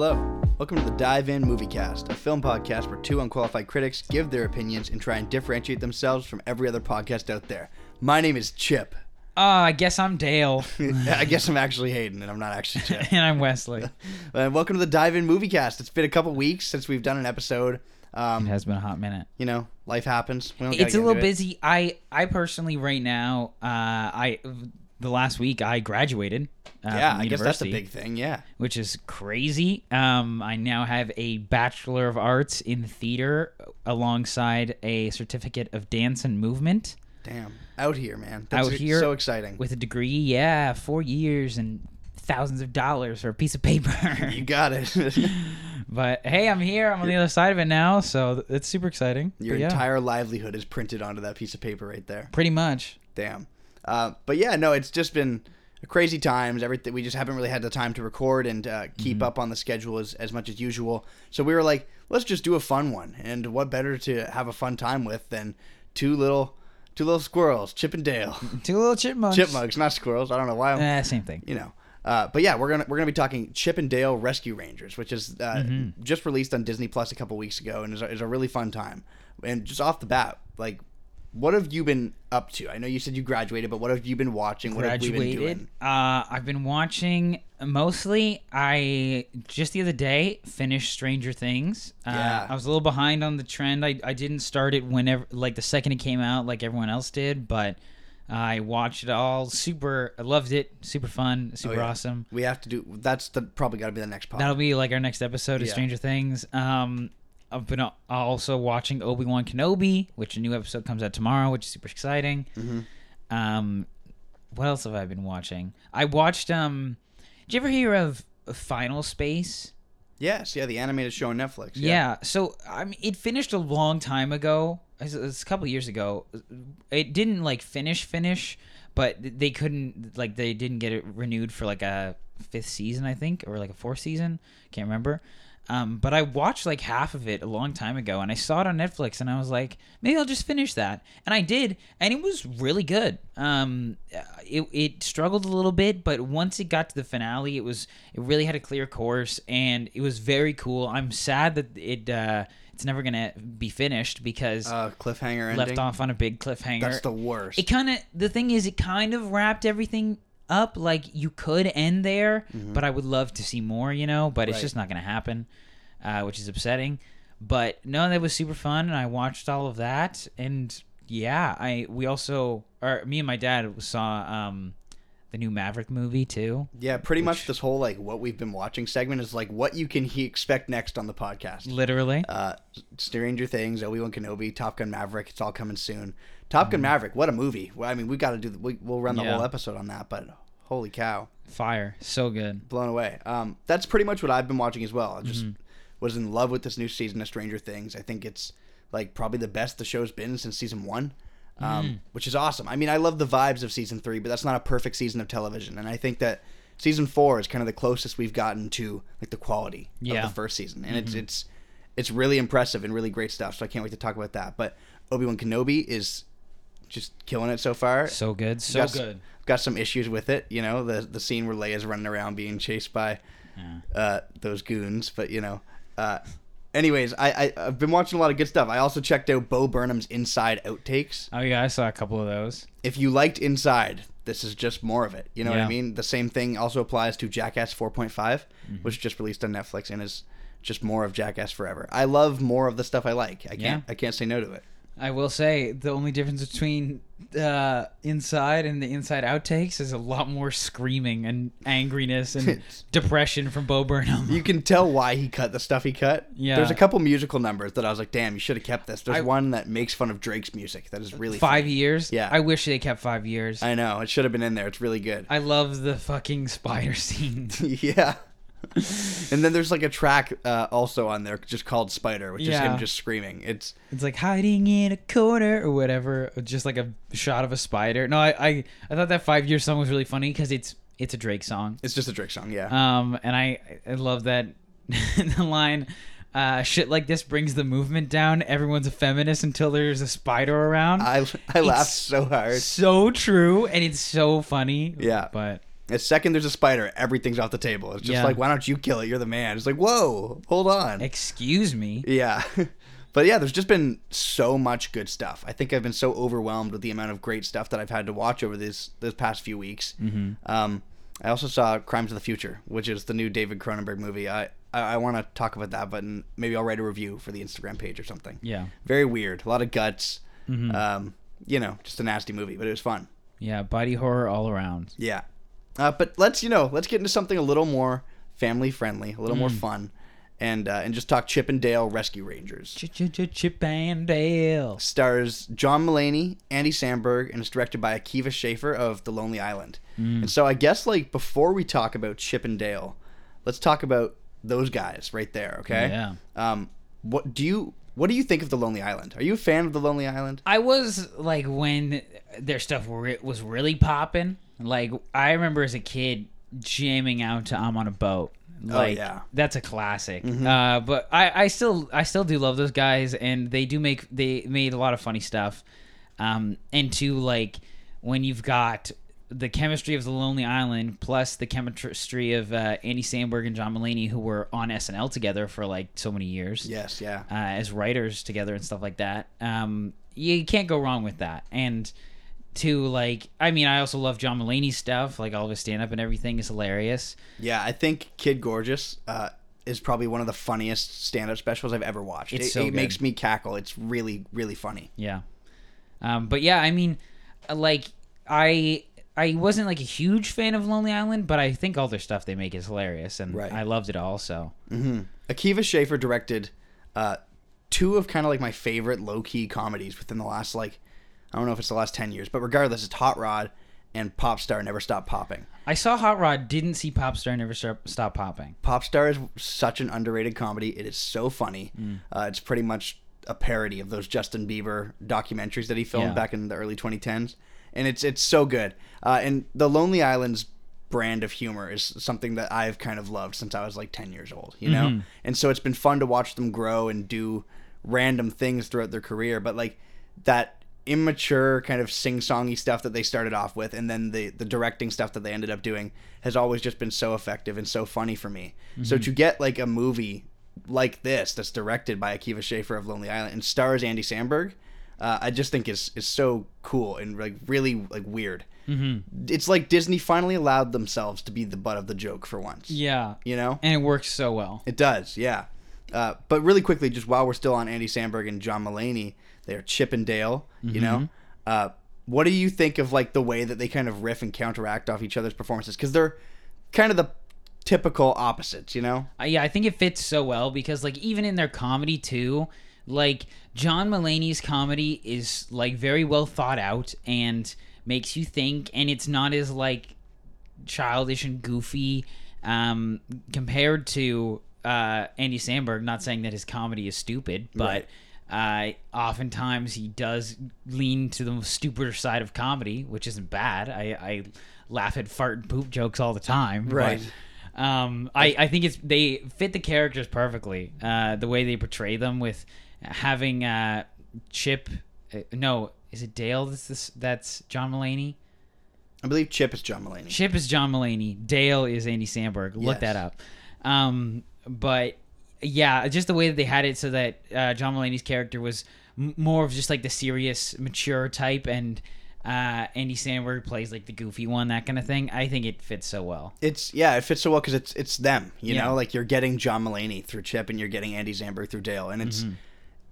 Hello. Welcome to the Dive In Movie Cast, a film podcast where two unqualified critics give their opinions and try and differentiate themselves from every other podcast out there. My name is Chip. Uh, I guess I'm Dale. I guess I'm actually Hayden, and I'm not actually Chip. and I'm Wesley. Uh, welcome to the Dive In Movie Cast. It's been a couple weeks since we've done an episode. Um, It has been a hot minute. you know, life happens. We don't It's a little into it. busy. I I personally right now, uh, I the last week I graduated. Uh, Yeah, I guess that's a big thing. Yeah. which is crazy. Um, I now have a bachelor of arts in theater alongside a certificate of dance and movement Damn. Out here, man. That's Out here so exciting. with a degree. Yeah, four years and thousands of dollars for a piece of paper. you got it. but hey, I'm here. I'm on the other side of it now, so it's super exciting. Your yeah, entire livelihood is printed onto that piece of paper right there. pretty much. Damn. Uh, but yeah, no, it's just been crazy times. Everything we just haven't really had the time to record and uh, keep up on the schedule as, as much as usual. So we were like, let's just do a fun one. And what better to have a fun time with than two little two little squirrels, Chip and Dale, Two little chipmunks. chipmunks, not squirrels. I don't know why. I'm, Eh, same thing. you know. Uh, but yeah, we're gonna we're gonna be talking Chip and Dale Rescue Rangers, which is uh, Mm-hmm. just released on Disney Plus a couple weeks ago, and is a, is a really fun time. And just off the bat, like, what have you been up to? I know you said you graduated, but what have you been watching? What have we been doing? Uh, I've been watching mostly. I just the other day finished Stranger Things. Uh, Yeah. I was a little behind on the trend. I, I didn't start it whenever, like the second it came out, like everyone else did. But I watched it all. Super. I loved it. Super fun. Super Oh, yeah. awesome. We have to do. That's the probably got to be the next part. That'll be like our next episode of Yeah. Stranger Things. Um, I've been also watching Obi Wan Kenobi, which a new episode comes out tomorrow, which is super exciting. Mm-hmm. Um, what else have I been watching? I watched. Um, did you ever hear of Final Space? Yes, yeah, the animated show on Netflix. Yeah. So I mean, it finished a long time ago. It's a couple years ago. It didn't like finish finish, but they couldn't like they didn't get it renewed for like a fifth season, I think, or like a fourth season. Can't remember. Um, but I watched like half of it a long time ago, and I saw it on Netflix, and I was like, maybe I'll just finish that, and I did, and it was really good. Um, it it struggled a little bit, but once it got to the finale, it was it really had a clear course, and it was very cool. I'm sad that it uh, it's never gonna be finished because Uh, cliffhanger ending. left off on a big cliffhanger. That's the worst. It kind of the thing is, it kind of wrapped everything up. Like you could end there, but I would love to see more. You know, but it's just not gonna happen, uh, which is upsetting. But no, that was super fun, and I watched all of that. And yeah, I we also, or me and my dad saw um, the new Maverick movie too. yeah, pretty much this whole like what we've been watching segment is like what you can he- expect next on the podcast. Literally, uh, Stranger Things, Obi Wan Kenobi, Top Gun Maverick. It's all coming soon. Top Mm-hmm. Gun Maverick, what a movie! Well, I mean, we got to do. The, we, we'll run the Yeah. whole episode on that, but holy cow, fire, so good. blown away. Um, that's pretty much what I've been watching as well. I just Mm-hmm. was in love with this new season of Stranger Things. I think it's like probably the best the show's been since season one. Um, Mm-hmm. which is awesome. I mean, I love the vibes of season three, but that's not a perfect season of television. And I think that season four is kind of the closest we've gotten to like the quality Yeah. of the first season, and it's it's it's really impressive and really great stuff. So I can't wait to talk about that. But Obi Wan Kenobi is just killing it so far. So good, so got, good. Got some issues with it, you know, the the scene where Leia's running around being chased by Yeah. uh, those goons, but you know. Uh, anyways, I, I I've been watching a lot of good stuff. I also checked out Bo Burnham's Inside outtakes. Oh yeah, I saw a couple of those. If you liked Inside, this is just more of it. You know what I mean? The same thing also applies to Jackass 4.5, Mm-hmm. which just released on Netflix and is just more of Jackass Forever. I love more of the stuff I like. I can't Yeah. I can't say no to it. I will say the only difference between uh, inside and the inside outtakes is a lot more screaming and angriness and depression from Bo Burnham. You can tell why he cut the stuff he cut. Yeah. There's a couple musical numbers that I was like, damn, you should have kept this. There's I- one that makes fun of Drake's music that is really five funny. years. Yeah. I wish they kept five years. I, I know it should have been in there. It's really good. I love the fucking spider scene. yeah. and then there's like a track uh, also on there just called Spider, which is Yeah. him just screaming. It's It's like hiding in a corner or whatever, just like a shot of a spider. No, I I, I thought that five year song was really funny because it's it's a Drake song. it's just a Drake song, yeah. Um, and I I love that the line. Uh, shit like this brings the movement down. Everyone's a feminist until there's a spider around. I I laughed so hard. so true, and it's so funny. Yeah. but The second there's a spider, everything's off the table. It's just Yeah. like, why don't you kill it? You're the man. It's like, whoa, hold on. Excuse me. Yeah. but yeah, there's just been so much good stuff. I think I've been so overwhelmed with the amount of great stuff that I've had to watch over these this past few weeks. Mm-hmm. Um, I also saw Crimes of the Future, which is the new David Cronenberg movie. I I, I want to talk about that, but maybe I'll write a review for the Instagram page or something. Yeah. Very weird. A lot of guts. Mm-hmm. Um, you know, just a nasty movie, but it was fun. Yeah, body horror all around. Yeah. Uh, but let's you know let's get into something a little more family friendly, a little more Mm. fun, and uh, and just talk Chip and Dale Rescue Rangers. Chip and Dale. Stars John Mulaney, Andy Samberg, and it's directed by Akiva Schaffer of The Lonely Island. Mm. And so I guess like before we talk about Chip and Dale, let's talk about those guys right there. Okay. Yeah. Um, what do you what do you think of The Lonely Island? Are you a fan of The Lonely Island? I was like when their stuff re- was really popping. Like I remember as a kid jamming out to "I'm on a Boat." Like yeah. that's a classic. Uh, but I, I still I still do love those guys, and they do make they made a lot of funny stuff. Um, and to like when you've got the chemistry of the Lonely Island plus the chemistry of uh, Andy Samberg and John Mulaney, who were on SNL together for like so many years Yes. Yeah. uh, as writers together and stuff like that. Um, you can't go wrong with that. And to like, I mean, I also love John Mulaney's stuff. Like all of his stand up and everything is hilarious. Yeah, I think Kid Gorgeous uh, is probably one of the funniest stand-up specials I've ever watched. It's it so it makes me cackle. It's really, really funny. Yeah. Um, but yeah, I mean, uh, like I. I wasn't like a huge fan of Lonely Island, but I think all their stuff they make is hilarious, and Right. I loved it all. So Akiva Schaffer directed uh, two of kind of like my favorite low-key comedies within the last like I don't know if it's the last ten years, but regardless, it's Hot Rod and Popstar Never Stop Popping. I saw Hot Rod, didn't see Popstar, never stop, stop popping. Popstar is such an underrated comedy. It is so funny. Uh, it's pretty much a parody of those Justin Bieber documentaries that he filmed Yeah. back in the early 2010s, and it's it's so good. Uh, and the Lonely Island's brand of humor is something that I've kind of loved since I was like 10 years old, you know. And so it's been fun to watch them grow and do random things throughout their career, but like that immature kind of sing-songy stuff that they started off with and then the the directing stuff that they ended up doing has always just been so effective and so funny for me. So to get like a movie like this that's directed by Akiva Schaffer of Lonely Island and stars Andy Samberg, uh, I just think is is so cool and like really like weird. Mm-hmm. It's like Disney finally allowed themselves to be the butt of the joke for once. Yeah, You know, and it works so well. it does, yeah. Uh, but really quickly, just while we're still on Andy Samberg and John Mulaney, they're Chip and Dale. You know, uh, what do you think of like the way that they kind of riff and counteract off each other's performances? Because they're kind of the typical opposites. You know, Uh, yeah, I think it fits so well because like even in their comedy too, like John Mulaney's comedy is like very well thought out and makes you think, and it's not as like childish and goofy um, compared to uh, Andy Samberg. Not saying that his comedy is stupid, but. Uh, oftentimes he does lean to the stupider side of comedy, which isn't bad. I, I laugh at fart and poop jokes all the time. but- Right. um, I, I think it's they fit the characters perfectly. Uh, the way they portray them with having uh, Chip, uh, no, is it Dale? That's this, that's John Mulaney. I believe Chip is John Mulaney. Chip is John Mulaney. Dale is Andy Samberg. Look Yes. that up. Um, but yeah, just the way that they had it so that uh, John Mulaney's character was m- more of just like the serious, mature type, and uh, Andy Samberg plays like the goofy one, that kind of thing. I think it fits so well. It's yeah, it fits so well because it's it's them. You Yeah. know, like you're getting John Mulaney through Chip and you're getting Andy Samberg through Dale, and it's Mm-hmm.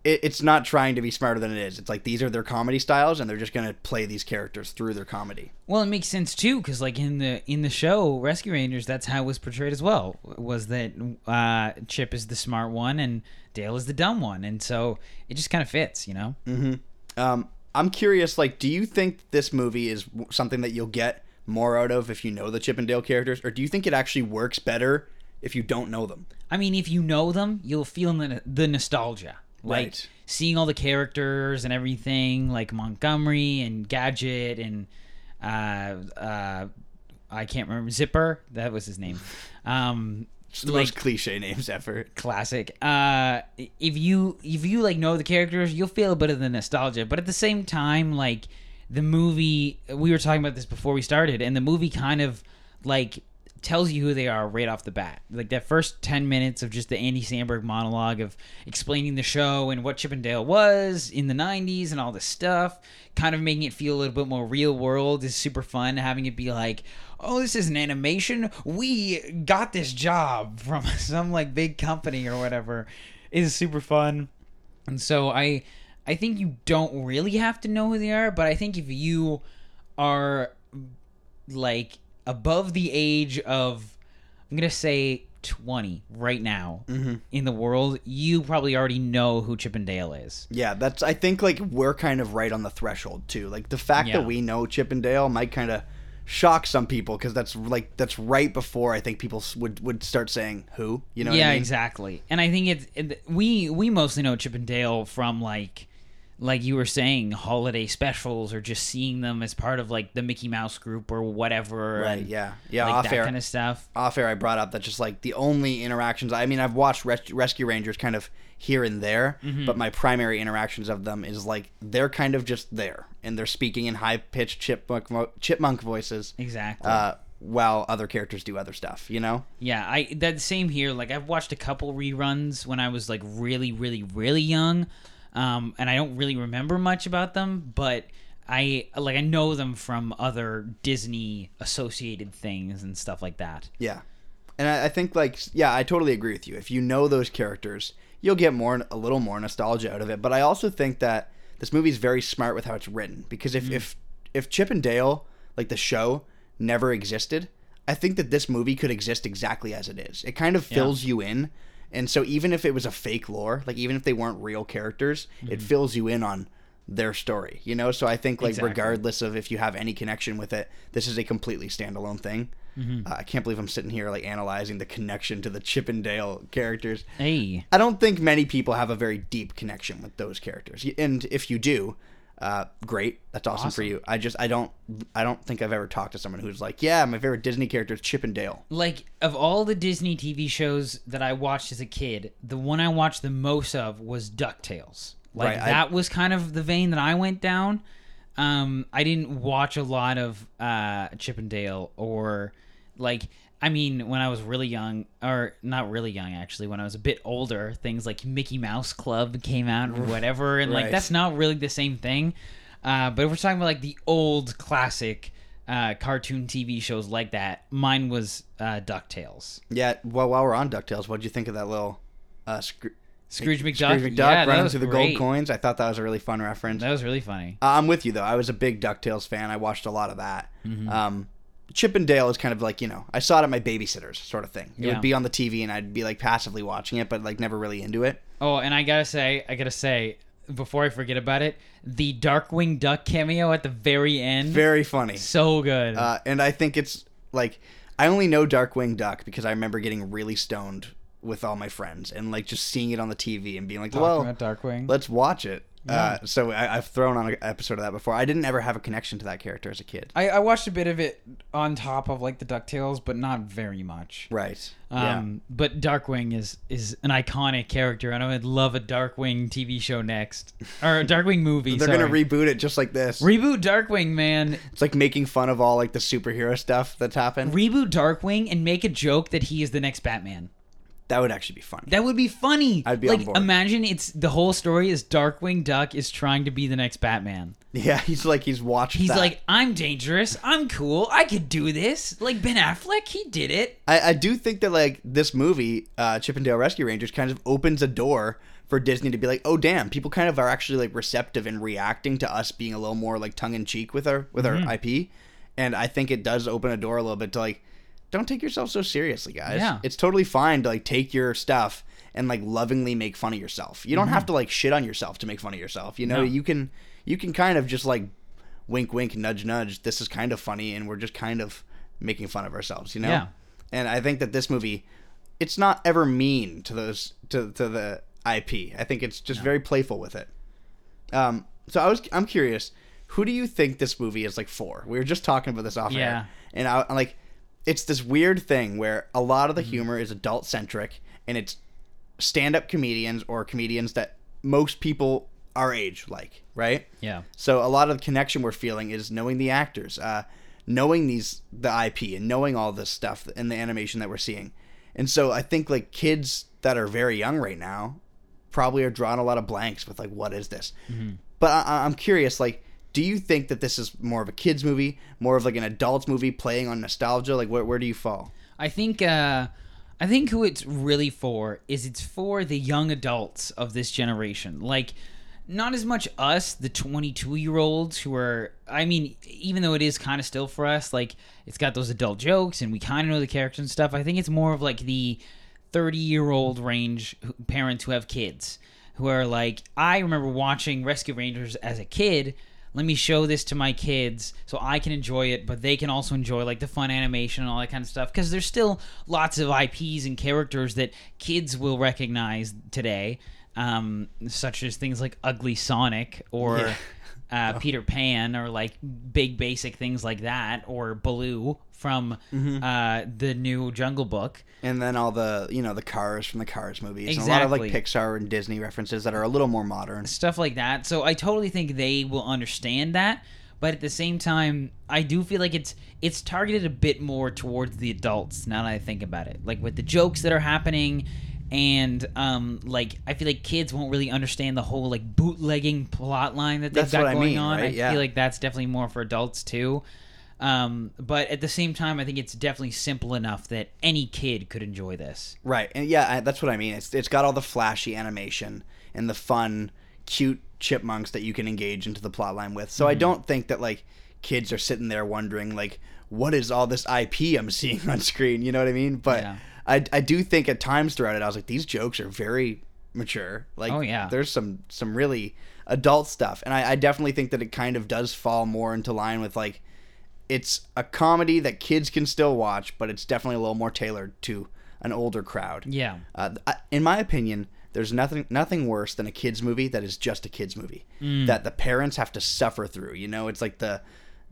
It, it's not trying to be smarter than it is. It's like these are their comedy styles, and they're just gonna play these characters through their comedy. Well, it makes sense too, because like in the in the show Rescue Rangers, that's how it was portrayed as well. Was that uh, Chip is the smart one and Dale is the dumb one, and so it just kind of fits, you know. Mm-hmm. Um, I'm curious, like, do you think this movie is something that you'll get more out of if you know the Chip and Dale characters, or do you think it actually works better if you don't know them? I mean, if you know them, you'll feel the, the nostalgia, like Right. seeing all the characters and everything, like Montgomery and Gadget and uh, uh, I can't remember Zipper. That was his name. Um, the like most cliche names ever. classic. Uh, if you if you like know the characters, you'll feel a bit of the nostalgia. But at the same time, like the movie, we were talking about this before we started, and the movie kind of like tells you who they are right off the bat. Like that first 10 minutes of just the Andy Samberg monologue of explaining the show and what Chippendale was in the 90s and all this stuff, kind of making it feel a little bit more real world is super fun. Having it be like, oh, this is an animation. We got this job from some like big company or whatever is super fun. And so I I think you don't really have to know who they are, but I think if you are like above the age of I'm gonna say 20 right now mm-hmm. in the world, you probably already know who Chippendale is. Yeah, that's. I think like we're kind of right on the threshold too. Like the fact Yeah. that we know Chippendale might kind of shock some people because that's like that's right before I think people would would start saying who. You know? what I yeah, mean? exactly. And I think it's it, we we mostly know Chippendale from like like you were saying holiday specials or just seeing them as part of like the Mickey Mouse group or whatever. Right. and, Yeah. Yeah. like off that air. kind of stuff. off air, I brought up that just like the only interactions. I mean, I've watched Res- Rescue Rangers kind of here and there, Mm-hmm. but my primary interactions of them is like they're kind of just there and they're speaking in high pitched chipmunk vo- chipmunk voices, Exactly. uh, while other characters do other stuff. You know? Yeah, I that same here. Like I've watched a couple reruns when I was like really, really, really young, um, and I don't really remember much about them. But I like I know them from other Disney associated things and stuff like that. Yeah. And I, I think like yeah, I totally agree with you. If you know those characters, you'll get more a little more nostalgia out of it. But I also think that this movie is very smart with how it's written because if if if Chip and Dale like the show never existed, I think that this movie could exist exactly as it is. It kind of fills you in. And so even if it was a fake lore, like even if they weren't real characters, it fills you in on their story, you know? So I think like Exactly. regardless of if you have any connection with it, this is a completely standalone thing. Uh, I can't believe I'm sitting here like analyzing the connection to the Chippendale characters. Hey, I don't think many people have a very deep connection with those characters, and if you do, uh, great, that's awesome, for you. I just I don't I don't think I've ever talked to someone who's like, yeah, my favorite Disney character is Chip and Dale. like of all the Disney TV shows that I watched as a kid, the one I watched the most of was DuckTales. Like Right, I- that was kind of the vein that I went down. Um, I didn't watch a lot of uh, Chip and Dale or like I mean when I was really young or not really young actually when I was a bit older things like Mickey Mouse Club came out or whatever and like that's not really the same thing. Uh, but if we're talking about like the old classic uh, cartoon TV shows like that, mine was uh, Ducktales. Yeah. Well, while we're on Ducktales, what would you think of that little uh, Scr- Scrooge McDuck, Scrooge McDuck yeah, running through the great. gold coins? I thought that was a really fun reference. That was really funny. Uh, I'm with you though. I was a big Ducktales fan. I watched a lot of that. Mm-hmm. Um, Chip and Dale is kind of like you know I saw it at my babysitter's sort of thing. It Yeah. would be on the TV and I'd be like passively watching it, but like never really into it. Oh, and I gotta say, I gotta say, before I forget about it, the Darkwing Duck cameo at the very end, Very funny. so good. Uh, and I think it's like I only know Darkwing Duck because I remember getting really stoned with all my friends and like just seeing it on the TV and being like, well, Darkwing. let's watch it. Uh, so I, I've thrown on an episode of that before. I didn't ever have a connection to that character as a kid. I, I watched a bit of it on top of like the Ducktales, but not very much. Right. yeah. Um, but Darkwing is is an iconic character, and I would love a Darkwing TV show next, or a Darkwing movie. They're sorry. gonna reboot it just like this. reboot Darkwing, man. it's like making fun of all like the superhero stuff that's happened. Reboot Darkwing and make a joke that he is the next Batman. That would actually be funny. That would be funny. I'd be like on board. imagine it's the whole story is Darkwing Duck is trying to be the next Batman. yeah, he's like he's watched. He's that. like, I'm dangerous. I'm cool. I could do this. Like Ben Affleck, he did it. I, I do think that like this movie, uh, Chip and Dale Rescue Rangers, kind of opens a door for Disney to be like, oh damn, people kind of are actually like receptive and reacting to us being a little more like tongue in cheek with our with Mm-hmm. our IP, and I think it does open a door a little bit to like, don't take yourself so seriously, guys. Yeah. it's totally fine to like take your stuff and like lovingly make fun of yourself. You don't have to like shit on yourself to make fun of yourself. You know, Mm-hmm. No. you can you can kind of just like wink wink nudge nudge. This is kind of funny, and we're just kind of making fun of ourselves. You know. Yeah. And I think that this movie, it's not ever mean to those to to the IP. I think it's just very playful with it. Um. So I was I'm curious, who do you think this movie is like for? We were just talking about this off Yeah. air, and I, I'm like, it's this weird thing where a lot of Mm-hmm. the humor is adult centric, and it's stand up comedians or comedians that most people our age like, right? Yeah. So a lot of the connection we're feeling is knowing the actors. Uh, knowing these the IP and knowing all this stuff and the animation that we're seeing. And so I think like kids that are very young right now probably are drawing a lot of blanks with like what is this? But I, I'm curious like do you think that this is more of a kids movie, more of like an adults movie playing on nostalgia? Like where where do you fall? I think uh, I think who it's really for is it's for the young adults of this generation. Like not as much us, the 22 year olds who are. I mean, even though it is kind of still for us, like it's got those adult jokes and we kind of know the characters and stuff. I think it's more of like the 30 year old range parents who have kids who are like, I remember watching Rescue Rangers as a kid. Let me show this to my kids so I can enjoy it, but they can also enjoy like the fun animation and all that kind of stuff. Because there's still lots of IPs and characters that kids will recognize today, um, such as things like Ugly Sonic or Yeah. uh, Peter Pan or like big basic things like that, or Baloo from Mm-hmm. uh, the new Jungle Book. And then all the you know the cars from the Cars movies, and a lot of like Pixar and Disney references that are a little more modern. stuff like that. So I totally think they will understand that, but at the same time, I do feel like it's it's targeted a bit more towards the adults. Now that I think about it, like with the jokes that are happening, and um, like I feel like kids won't really understand the whole like bootlegging plot line that they've That's got what I going mean, on. right? I Yeah. feel like that's definitely more for adults too. Um, but at the same time, I think it's definitely simple enough that any kid could enjoy this. Right, and yeah, I, that's what I mean. It's it's got all the flashy animation and the fun, cute chipmunks that you can engage into the plot line with. So I don't think that like kids are sitting there wondering like, what is all this IP I'm seeing on screen? You know what I mean? But Yeah. I I do think at times throughout it, I was like, these jokes are very mature. Like, Oh, yeah. there's some some really adult stuff, and I, I definitely think that it kind of does fall more into line with like it's a comedy that kids can still watch, but it's definitely a little more tailored to an older crowd. Yeah. Uh, in my opinion, there's nothing nothing worse than a kids movie that is just a kids movie Mm. that the parents have to suffer through. You know, it's like the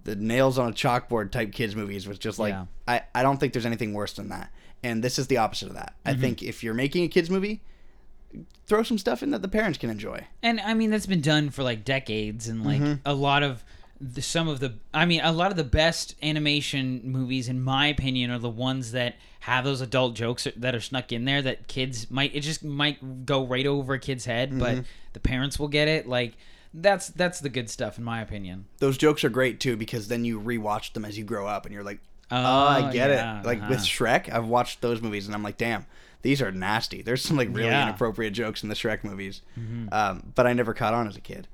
the nails on a chalkboard type kids movies was just like Yeah. I I don't think there's anything worse than that. And this is the opposite of that. Mm-hmm. I think if you're making a kids movie, throw some stuff in that the parents can enjoy. And I mean that's been done for like decades, and like a lot of the, some of the I mean a lot of the best animation movies, in my opinion, are the ones that have those adult jokes that are snuck in there that kids might it just might go right over a kid's head, but the parents will get it. Like that's that's the good stuff in my opinion. Those jokes are great too because then you rewatch them as you grow up and you're like, Oh, Oh, I get yeah, it. Like with uh-huh. Shrek, I've watched those movies and I'm like, damn, these are nasty. There's some like really Yeah. Mm-hmm. inappropriate jokes in the Shrek movies, um, but I never caught on as a kid.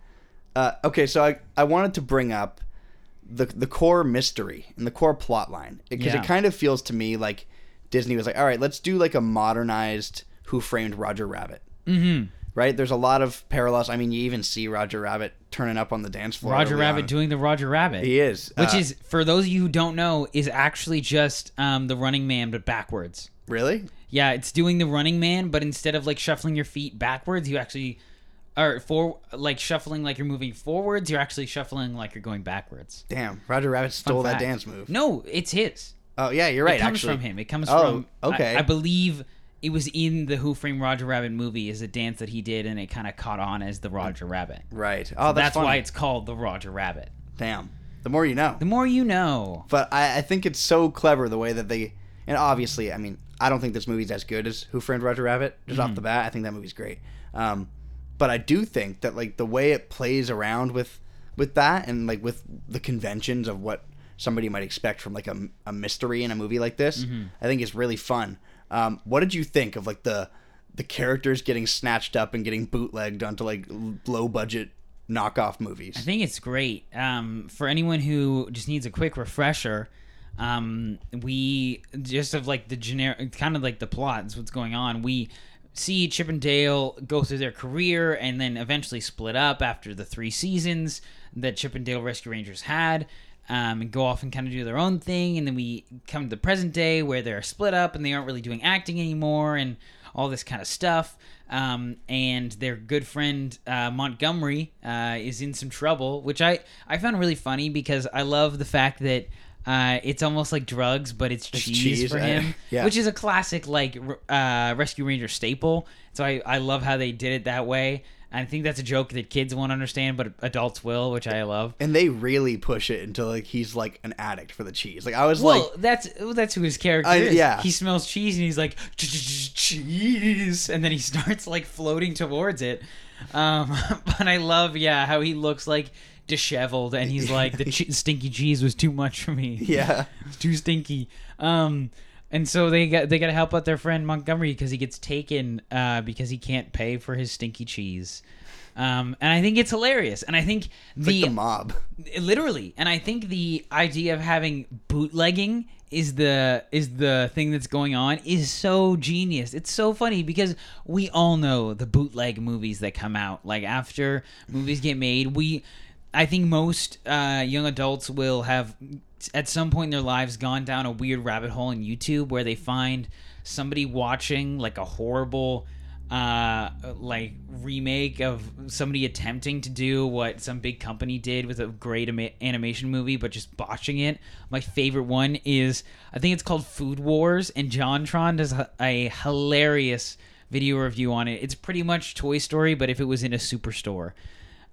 Uh, okay, so I, I wanted to bring up the the core mystery and the core plot line because Yeah. it kind of feels to me like Disney was like, all right, let's do like a modernized Who Framed Roger Rabbit. Mm-hmm. Right? There's a lot of parallels. I mean, you even see Roger Rabbit turning up on the dance floor. Roger Rabbit on. doing the Roger Rabbit. He is, Which Uh, is, for those of you who don't know, is actually just um, the Running Man, but backwards. really Yeah, it's doing the running man, but instead of like shuffling your feet backwards, you actually or for like shuffling like you're moving forwards, you're actually shuffling like you're going backwards. damn. Roger Rabbit stole that fact. dance move. No, it's his. Oh yeah, you're right. it comes actually, from him. It comes Oh, from okay. I, I believe it was in the Who Framed Roger Rabbit movie is a dance that he did and it kind of caught on as the Roger Rabbit. right. Oh, That's, that's, why it's called the Roger Rabbit. damn. The more you know. The more you know. But I, I think it's so clever the way that they, and obviously, I mean, I don't think this movie's as good as Who Framed Roger Rabbit. Just Mm-hmm. off the bat, I think that movie's great. Um, but I do think that like the way it plays around with with that and like with the conventions of what somebody might expect from like a, a mystery in a movie like this, Mm-hmm. I think is really fun. Um, what did you think of like the the characters getting snatched up and getting bootlegged onto like low budget knockoff movies? I think it's great. Um, for anyone who just needs a quick refresher, um, we just of like the generic, kind of like the plot, is what's going on. We see Chip and Dale go through their career and then eventually split up after the three seasons that Chip and Dale Rescue Rangers had. Um, and go off and kind of do their own thing, and then we come to the present day where they're split up and they aren't really doing acting anymore, and all this kind of stuff. Um, and their good friend uh, Montgomery uh, is in some trouble, which I I found really funny because I love the fact that Uh, it's almost like drugs, but it's It's cheese, cheese, for uh, him, yeah. which is a classic like uh, Rescue Ranger staple. So I, I love how they did it that way. I think that's a joke that kids won't understand, but adults will, which I love. And they really push it until like he's like an addict for the cheese. Like I was Well, like, that's that's who his character I- is. yeah. he smells cheese and he's like cheese, and then he starts like floating towards it. Um, but I love, yeah, how he looks like disheveled, and he's like the che- stinky cheese was too much for me. yeah, It's too stinky. Um, and so they got they got to help out their friend Montgomery because he gets taken uh, because he can't pay for his stinky cheese. Um, and I think it's hilarious. And I think the, like the mob. literally, and I think the idea of having bootlegging is the is the thing that's going on is so genius. It's so funny because we all know the bootleg movies that come out. Like after movies get made, we I think most uh, young adults will have at some point in their lives gone down a weird rabbit hole in YouTube where they find somebody watching like a horrible uh like remake of somebody attempting to do what some big company did with a great ama- animation movie but just botching it. My favorite one is i think it's called food wars and JonTron does a, a hilarious video review on it. It's pretty much toy story but if it was in a superstore.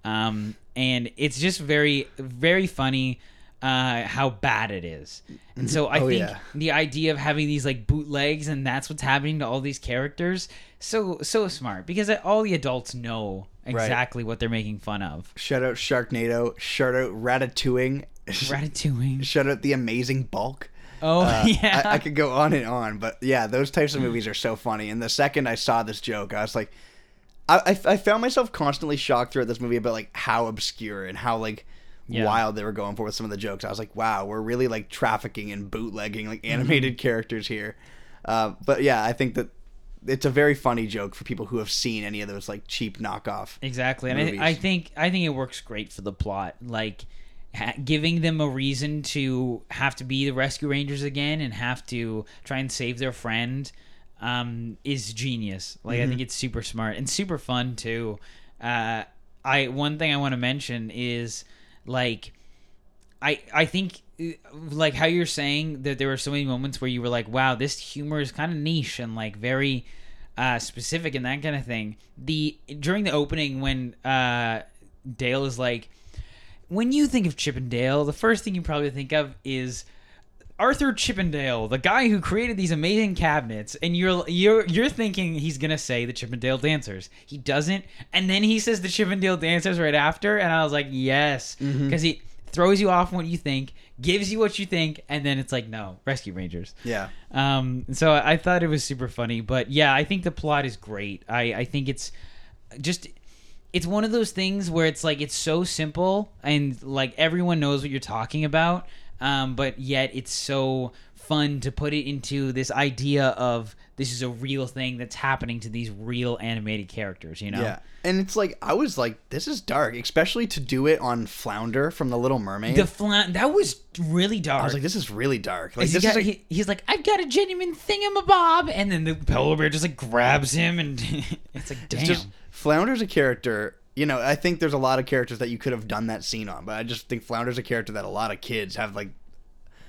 Um and it's just very very funny uh, how bad it is. And so I Oh, think yeah. the idea of having these like bootlegs and that's what's happening to all these characters so so smart because all the adults know exactly what they're making fun of. Shout out Sharknado. Shout out Ratatouille. Ratatouille. Shout out the Amazing Bulk. Oh Uh, yeah. I, I could go on and on, but yeah, those types of movies are so funny. And the second I saw this joke, I was like, I, I, I found myself constantly shocked throughout this movie about like how obscure and how like Yeah. wild they were going for with some of the jokes. I was like, wow, we're really like trafficking and bootlegging like animated Mm-hmm. characters here. Uh, but yeah, I think that it's a very funny joke for people who have seen any of those like cheap knockoff. Exactly, and. I, I think I think it works great for the plot, like ha- giving them a reason to have to be the rescue rangers again and have to try and save their friend um, is genius. Like I think it's super smart and super fun too. Uh, I one thing I want to mention is like I I think uh, like how you're saying that there were so many moments where you were like, wow, this humor is kind of niche and like very uh, specific and that kind of thing. The during the opening when uh, Dale is like, when you think of Chippendale, the first thing you probably think of is Arthur Chippendale, the guy who created these amazing cabinets, and you're you're you're thinking he's gonna say the Chippendale Dancers. He doesn't, and then he says the Chippendale Dancers right after, and I was like, yes, because he throws you off what you think, gives you what you think, and then it's like, no, Rescue Rangers. Yeah. Um, so I thought it was super funny, but yeah, I think the plot is great. I I think it's just it's one of those things where it's like it's so simple and like everyone knows what you're talking about um, but yet it's so fun to put it into this idea of this is a real thing that's happening to these real animated characters you know Yeah. And it's like I was like, this is dark, especially to do it on Flounder from The Little Mermaid. the flan that was really dark I was like, this is really dark. Like He's this got- is like, he- he's like, I've got a genuine thingamabob, and then the polar bear just like grabs him, and it's like, damn. It's just Flounder's a character. You know, I think there's a lot of characters that you could have done that scene on, but I just think Flounder's a character that a lot of kids have like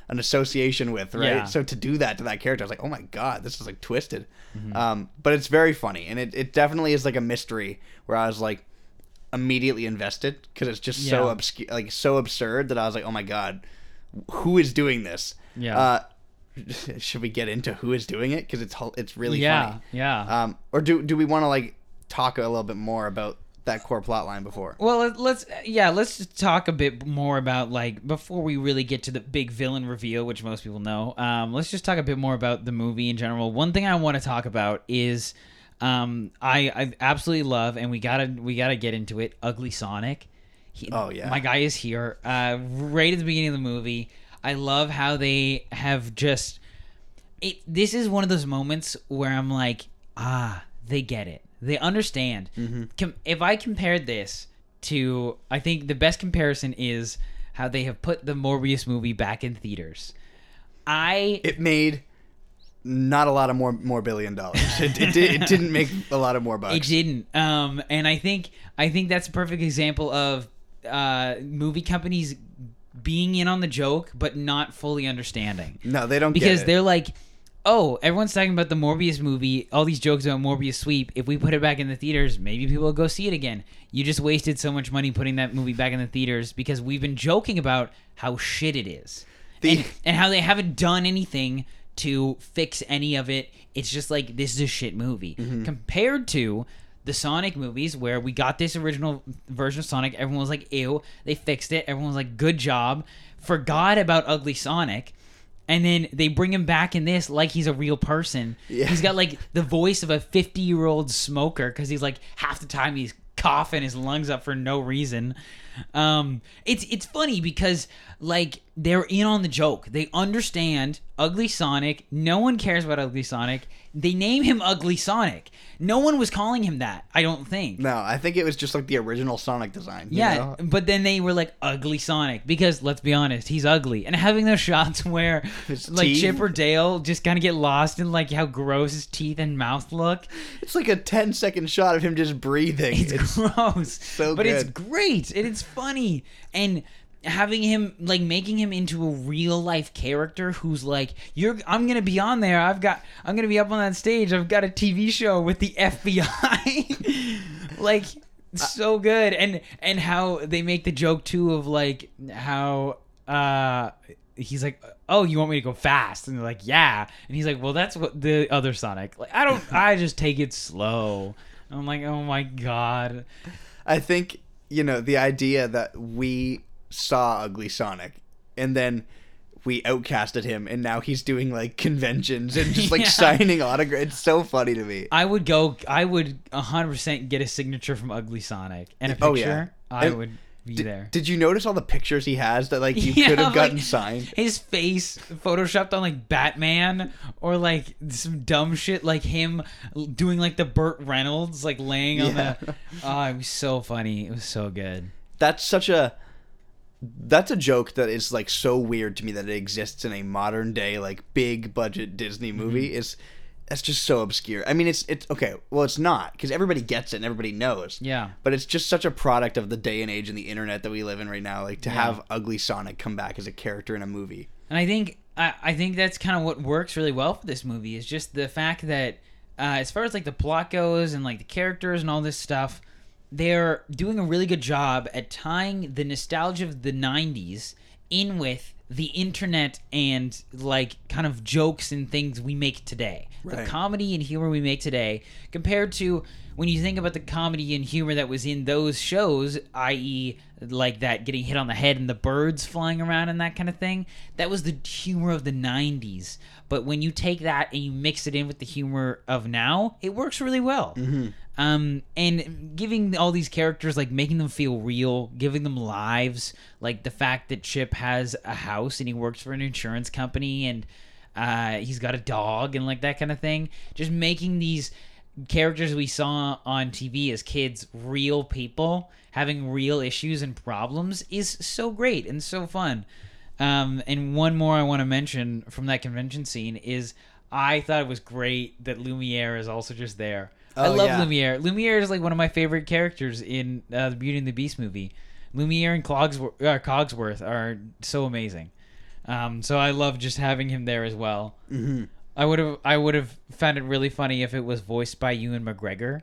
an association with, right? Yeah. So to do that to that character, I was like, oh my god, this is like twisted. Mm-hmm. Um, but it's very funny, and it, it definitely is like a mystery where I was like immediately invested because it's just so obscure, like so absurd that I was like, oh my god, who is doing this? Yeah. Uh, should we get into who is doing it? Because it's it's really yeah, funny. yeah. Um, or do do we want to like talk a little bit more about that core plot line before? Well, let- let's yeah, let's just talk a bit more about like before we really get to the big villain reveal, which most people know. Um, let's just talk a bit more about the movie in general. One thing I want to talk about is um, I I absolutely love, and we gotta we gotta get into it. Ugly Sonic. He, Oh, yeah. my guy is here. Uh, right at the beginning of the movie, I love how they have just it this is one of those moments where I'm like, ah, they get it. They understand. Com- if I compared this to, I think the best comparison is how they have put the Morbius movie back in theaters. I It made not a lot of more more billion dollars. It, it, did, it didn't make a lot of more bucks. It didn't. Um, and I think I think that's a perfect example of uh, movie companies being in on the joke but not fully understanding No, they don't because get it. they're like oh everyone's talking about the morbius movie all these jokes about morbius sweep if we put it back in the theaters maybe people will go see it again you just wasted so much money putting that movie back in the theaters because we've been joking about how shit it is The- and, and how they haven't done anything to fix any of it it's just like this is a shit movie Mm-hmm. compared to the Sonic movies where we got this original version of Sonic, everyone was like, ew. They fixed it. Everyone was like, good job. Forgot about Ugly Sonic. And then they bring him back in this like he's a real person. Yeah. He's got like the voice of a 50 year old smoker because he's like half the time he's coughing his lungs up for no reason. Um, it's it's funny because like they're in on the joke. They understand Ugly Sonic. No one cares about Ugly Sonic. They name him Ugly Sonic. No one was calling him that. I don't think. no, I think it was just like the original Sonic design. you Yeah, know? but then they were like ugly Sonic because let's be honest, he's ugly. And having those shots where His like teeth. Chip or Dale just kind of get lost in like how gross his teeth and mouth look. it's like a 10 second shot of him just breathing. It's, It's, gross. so but it's great and it's funny and having him like making him into a real life character who's like you're I'm going to be on there. I've got I'm going to be up on that stage. I've got a TV show with the FBI. like so good and and how they make the joke too of like how uh he's like oh you want me to go fast and they're like yeah and he's like well that's what the other sonic like i don't i just take it slow i'm like oh my god I think, you know, the idea that we saw Ugly Sonic and then we outcasted him and now he's doing like conventions and just like Yeah. signing autographs. It's so funny to me. i would go i would 100% get a signature from ugly sonic and a picture Oh, yeah. i And would be Did, there did you notice all the pictures he has that like you Yeah, could have gotten like, signed? His face photoshopped on like Batman or like some dumb shit like him doing like the Burt Reynolds like laying on Yeah. the. Oh, it was so funny. It was so good. That's such a that's a joke that is like so weird to me that it exists in a modern day like big budget Disney movie. Is that's just so obscure. I mean, it's it's okay. Well, it's not because everybody gets it and everybody knows. Yeah. But it's just such a product of the day and age and the internet that we live in right now. Like to Yeah. have Ugly Sonic come back as a character in a movie. And I think I, I think that's kind of what works really well for this movie is just the fact that uh, as far as like the plot goes and like the characters and all this stuff, they're doing a really good job at tying the nostalgia of the 90s in with the internet and like kind of jokes and things we make today. The comedy and humor we make today compared to when you think about the comedy and humor that was in those shows, i.e., like that getting hit on the head and the birds flying around and that kind of thing, that was the humor of the 90s. But when you take that and you mix it in with the humor of now, it works really well. Mm-hmm. Um, and giving all these characters, like making them feel real, giving them lives, like the fact that Chip has a house and he works for an insurance company and uh, he's got a dog and like that kind of thing. Just making these characters we saw on TV as kids real people having real issues and problems is so great and so fun. Um, and one more I want to mention from that convention scene is I thought it was great that Lumiere is also just there. I Oh, love yeah. Lumiere. Lumiere is like one of my favorite characters in uh, the Beauty and the Beast movie. Lumiere and Cogsworth, uh, Cogsworth are so amazing. Um, so I love just having him there as well. Mm-hmm. I would have I would have found it really funny if it was voiced by Ewan McGregor,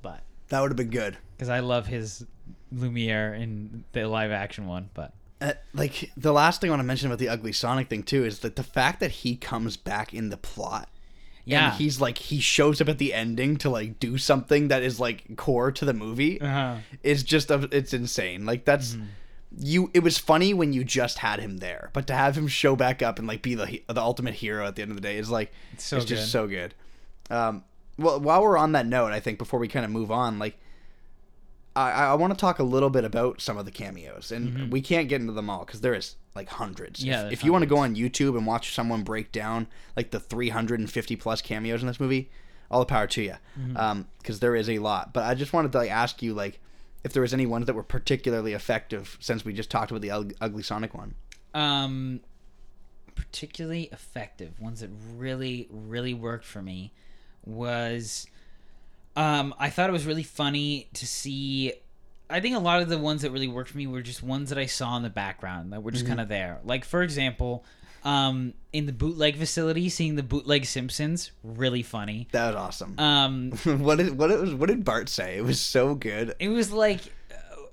but That would have been good. because I love his Lumiere in the live action one. But Uh, like the last thing I want to mention about the Ugly Sonic thing too is that the fact that he comes back in the plot. Yeah, And he's like he shows up at the ending to like do something that is like core to the movie. uh-huh. is just a, it's insane. Like that's you. It was funny when you just had him there, but to have him show back up and like be the the ultimate hero at the end of the day is like It's so it's just so good. Um, well, while we're on that note, I think before we kind of move on, like I I want to talk a little bit about some of the cameos, and we can't get into them all because there is like hundreds. Mm-hmm. Yeah, if, if you want to go on YouTube and watch someone break down like the 350 plus cameos in this movie, all the power to you, Mm-hmm. because there is a lot. But I just wanted to like ask you like if there was any ones that were particularly effective since we just talked about the Ugly Sonic one. um, particularly effective ones that really really worked for me was um, I thought it was really funny to see I think a lot of the ones that really worked for me were just ones that I saw in the background that were just kind of there. Like for example, um, in the bootleg facility, seeing the bootleg Simpsons, really funny. That was awesome. Um, what did what it was? What did Bart say? It was so good. it was like,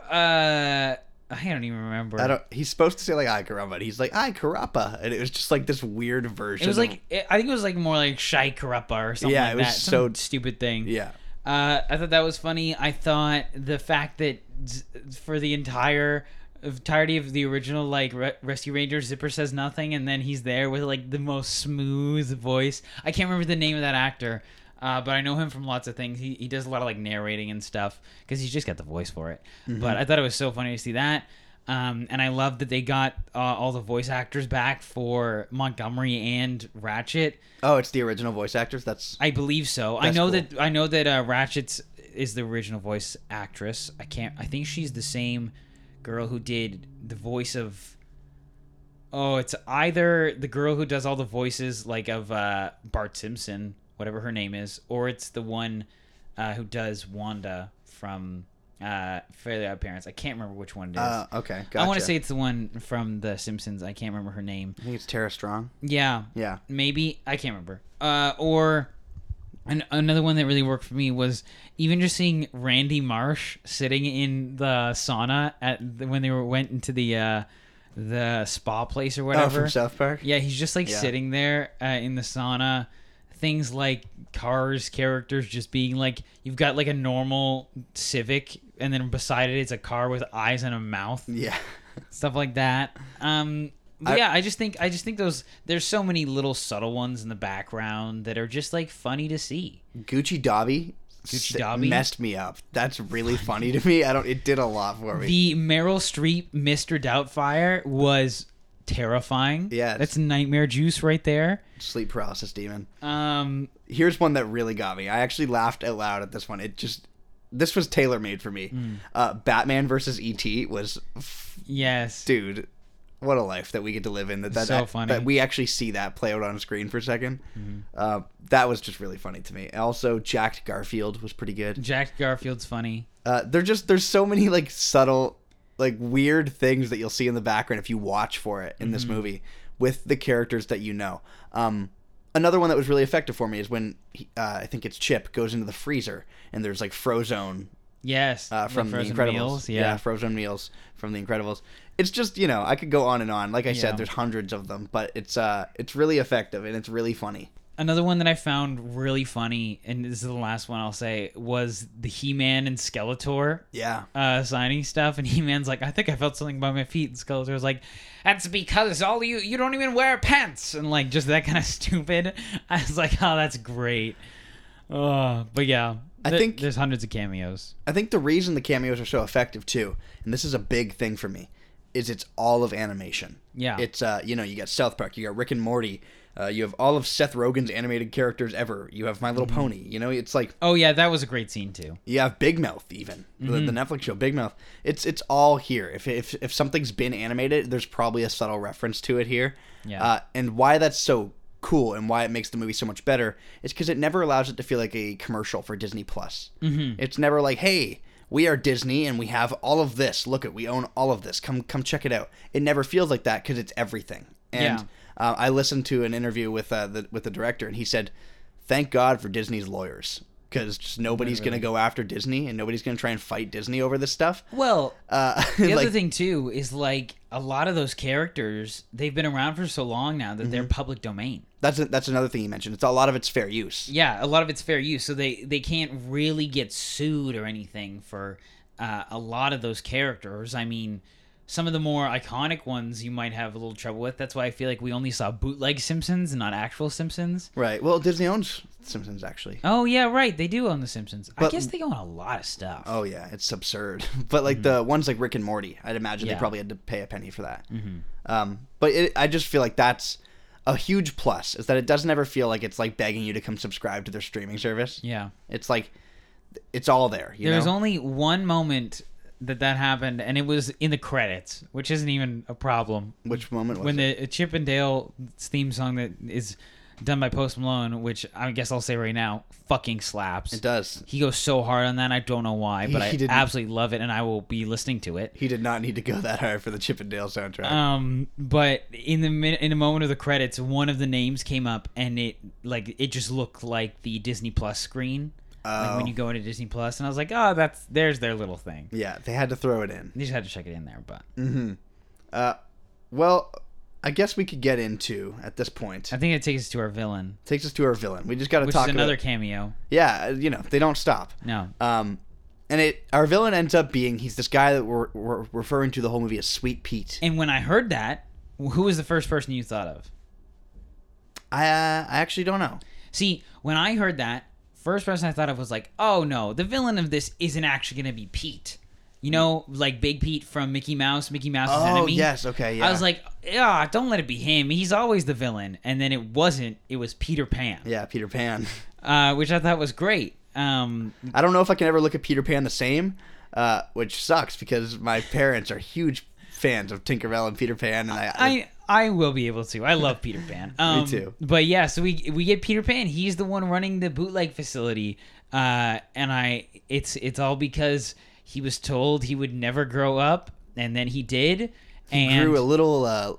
uh, I don't even remember. I don't. He's supposed to say like "I caramba," but he's like "I carapa," and it was just like this weird version. It was like I think it was like more like Shai Karappa or something Yeah, like it was that. so- Some stupid thing. yeah, Uh, I thought that was funny. I thought the fact that z- for the entire entirety of the original like Re- Rescue Ranger, Zipper says nothing, and then he's there with like the most smooth voice. I can't remember the name of that actor, uh, but I know him from lots of things. He he does a lot of like narrating and stuff because he's just got the voice for it. But I thought it was so funny to see that. Um, and I love that they got uh, all the voice actors back for Montgomery and Ratchet. Oh, it's the original voice actors. That's I believe so. I know cool. that I know that uh, Ratchet's is the original voice actress. I can't. I think she's the same girl who did the voice of. Oh, it's either the girl who does all the voices like of uh, Bart Simpson, whatever her name is, or it's the one uh, who does Wanda from uh, Fairly Odd Parents. I can't remember which one it is. uh, okay. Gotcha. I want to say it's the one from The Simpsons. I can't remember her name. I think it's Tara Strong. Yeah, Yeah. maybe I can't remember. Uh, or an, another one that really worked for me was even just seeing Randy Marsh sitting in the sauna at the, when they were went into the uh, the spa place or Oh, whatever. from South Park. Yeah, he's just like Yeah. sitting there uh, in the sauna. Things like cars characters just being like you've got like a normal Civic, and then beside it it's a car with eyes and a mouth Yeah. stuff like that. Um, I- yeah, I just think I just think those there's so many little subtle ones in the background that are just like funny to see. Gucci Dobby. Gucci Dobby? messed me up. That's really funny to me. I don't. It did a lot for me. The Meryl Streep Mr. Doubtfire was terrifying. Yeah, that's nightmare juice right there. Sleep paralysis demon. Um, Here's one that really got me. I actually laughed out loud at this one. It just. This was tailor made for me. Hmm. Uh, Batman versus ET was, yes, dude, what a life that we get to live in. That that, So funny. That we actually see that play out on screen for a 2nd Uh, that was just really funny to me. Also, Jack Garfield was pretty good. Jack Garfield's funny. Uh, they're just there's so many like subtle, like weird things that you'll see in the background if you watch for it in Mm-hmm. this movie with the characters that you know. Um, another one that was really effective for me is when he, uh, I think it's Chip goes into the freezer and there's like Frozone Yes, uh, from the, Frozen Incredibles. Meals, yeah. yeah. Frozen meals from the Incredibles. It's just you know I could go on and on. Like I Yeah. said, there's hundreds of them, but it's uh it's really effective and it's really funny. Another one that I found really funny, and this is the last one I'll say, was the He-Man and Skeletor Yeah. uh, signing stuff, and He-Man's like, "I think I felt something by my feet," and Skeletor's like, "That's because all you you don't even wear pants," and like just that kind of stupid. I was like, "Oh, that's great." Oh, but yeah, I th- think- there's hundreds of cameos. I think the reason the cameos are so effective too, and this is a big thing for me, is it's all of animation. Yeah. It's uh, you know, you got South Park, you got Rick and Morty, uh, you have all of Seth Rogen's animated characters ever. You have My Little Mm-hmm. Pony. You know, it's like Oh yeah, that was a great scene too. you have Big Mouth even the, the Mm-hmm. Netflix show Big Mouth. It's it's all here. If if if something's been animated, there's probably a subtle reference to it here. Yeah. Uh, and why that's so cool and why it makes the movie so much better is because it never allows it to feel like a commercial for Disney Plus. Mm-hmm. It's never like, hey, we are Disney and we have all of this. Look at, we own all of this. Come come check it out. It never feels like that because it's everything. And Yeah. Uh, I listened to an interview with uh, the with the director, and he said, "Thank God for Disney's lawyers." Because nobody's gonna go after Disney, and nobody's gonna try and fight Disney over this stuff. Well, Uh, the like, other thing too is like a lot of those characters they've been around for so long now that Mm-hmm. they're public domain. that's a, that's another thing you mentioned. It's a lot of it's fair use. Yeah, a lot of it's fair use, so they they can't really get sued or anything for uh, a lot of those characters. I mean, some of the more iconic ones you might have a little trouble with. That's why I feel like we only saw bootleg Simpsons and not actual Simpsons. Right. Well, Disney owns Simpsons actually. Oh yeah, right. They do own the Simpsons. I guess they own a lot of stuff. Oh yeah, it's absurd. But like the ones like Rick and Morty, I'd imagine Mm-hmm. Yeah. they probably had to pay a penny for that. Mm-hmm. Um, but it, I just feel like that's a huge plus is that it doesn't ever feel like it's like begging you to come subscribe to their streaming service. yeah. It's like it's all there. You There's know? only one moment that that happened, and it was in the credits, which isn't even a problem. which moment was when it? the Chip and Dale theme song that is done by Post Malone, which I guess I'll say right now, fucking slaps. It does. He goes so hard on that. I don't know why, but He- I he didn't- absolutely love it, and I will be listening to it. He did not need to go that hard for the Chip and Dale soundtrack. Um, but in the min- in a moment of the credits, one of the names came up, and it like it just looked like the Disney Plus screen, like when Oh. you go into Disney Plus, and I was like, oh, that's there's their little thing. yeah, they had to throw it in. They just had to check it in there, but Mm-hmm. Uh, well, I guess we could get into at this point. I think it takes us to our villain, Takes us to our villain. We just got to which talk is another About, cameo. yeah, you know they don't stop. No, Um, and it our villain ends up being he's this guy that we're, we're referring to the whole movie as Sweet Pete. and when I heard that, who was the first person you thought of? I uh, I actually don't know. See, when I heard that, first person I thought of was like, oh no, the villain of this isn't actually going to be Pete. You know, like Big Pete from Mickey Mouse, Mickey Mouse's Oh enemy. yes, okay, yeah. I was like, yeah, don't let it be him. He's always the villain. And then it wasn't. It was Peter Pan, yeah, Peter Pan. uh, which I thought was great. Um, I don't know if I can ever look at Peter Pan the same, uh, which sucks because my parents are huge fans of Tinkerbell and Peter Pan, and I, I I will be able to. I love Peter Pan. Um, too. But yeah, so we we get Peter Pan. He's the one running the bootleg facility, uh, and I it's it's all because he was told he would never grow up, and then he did. and grew a little uh,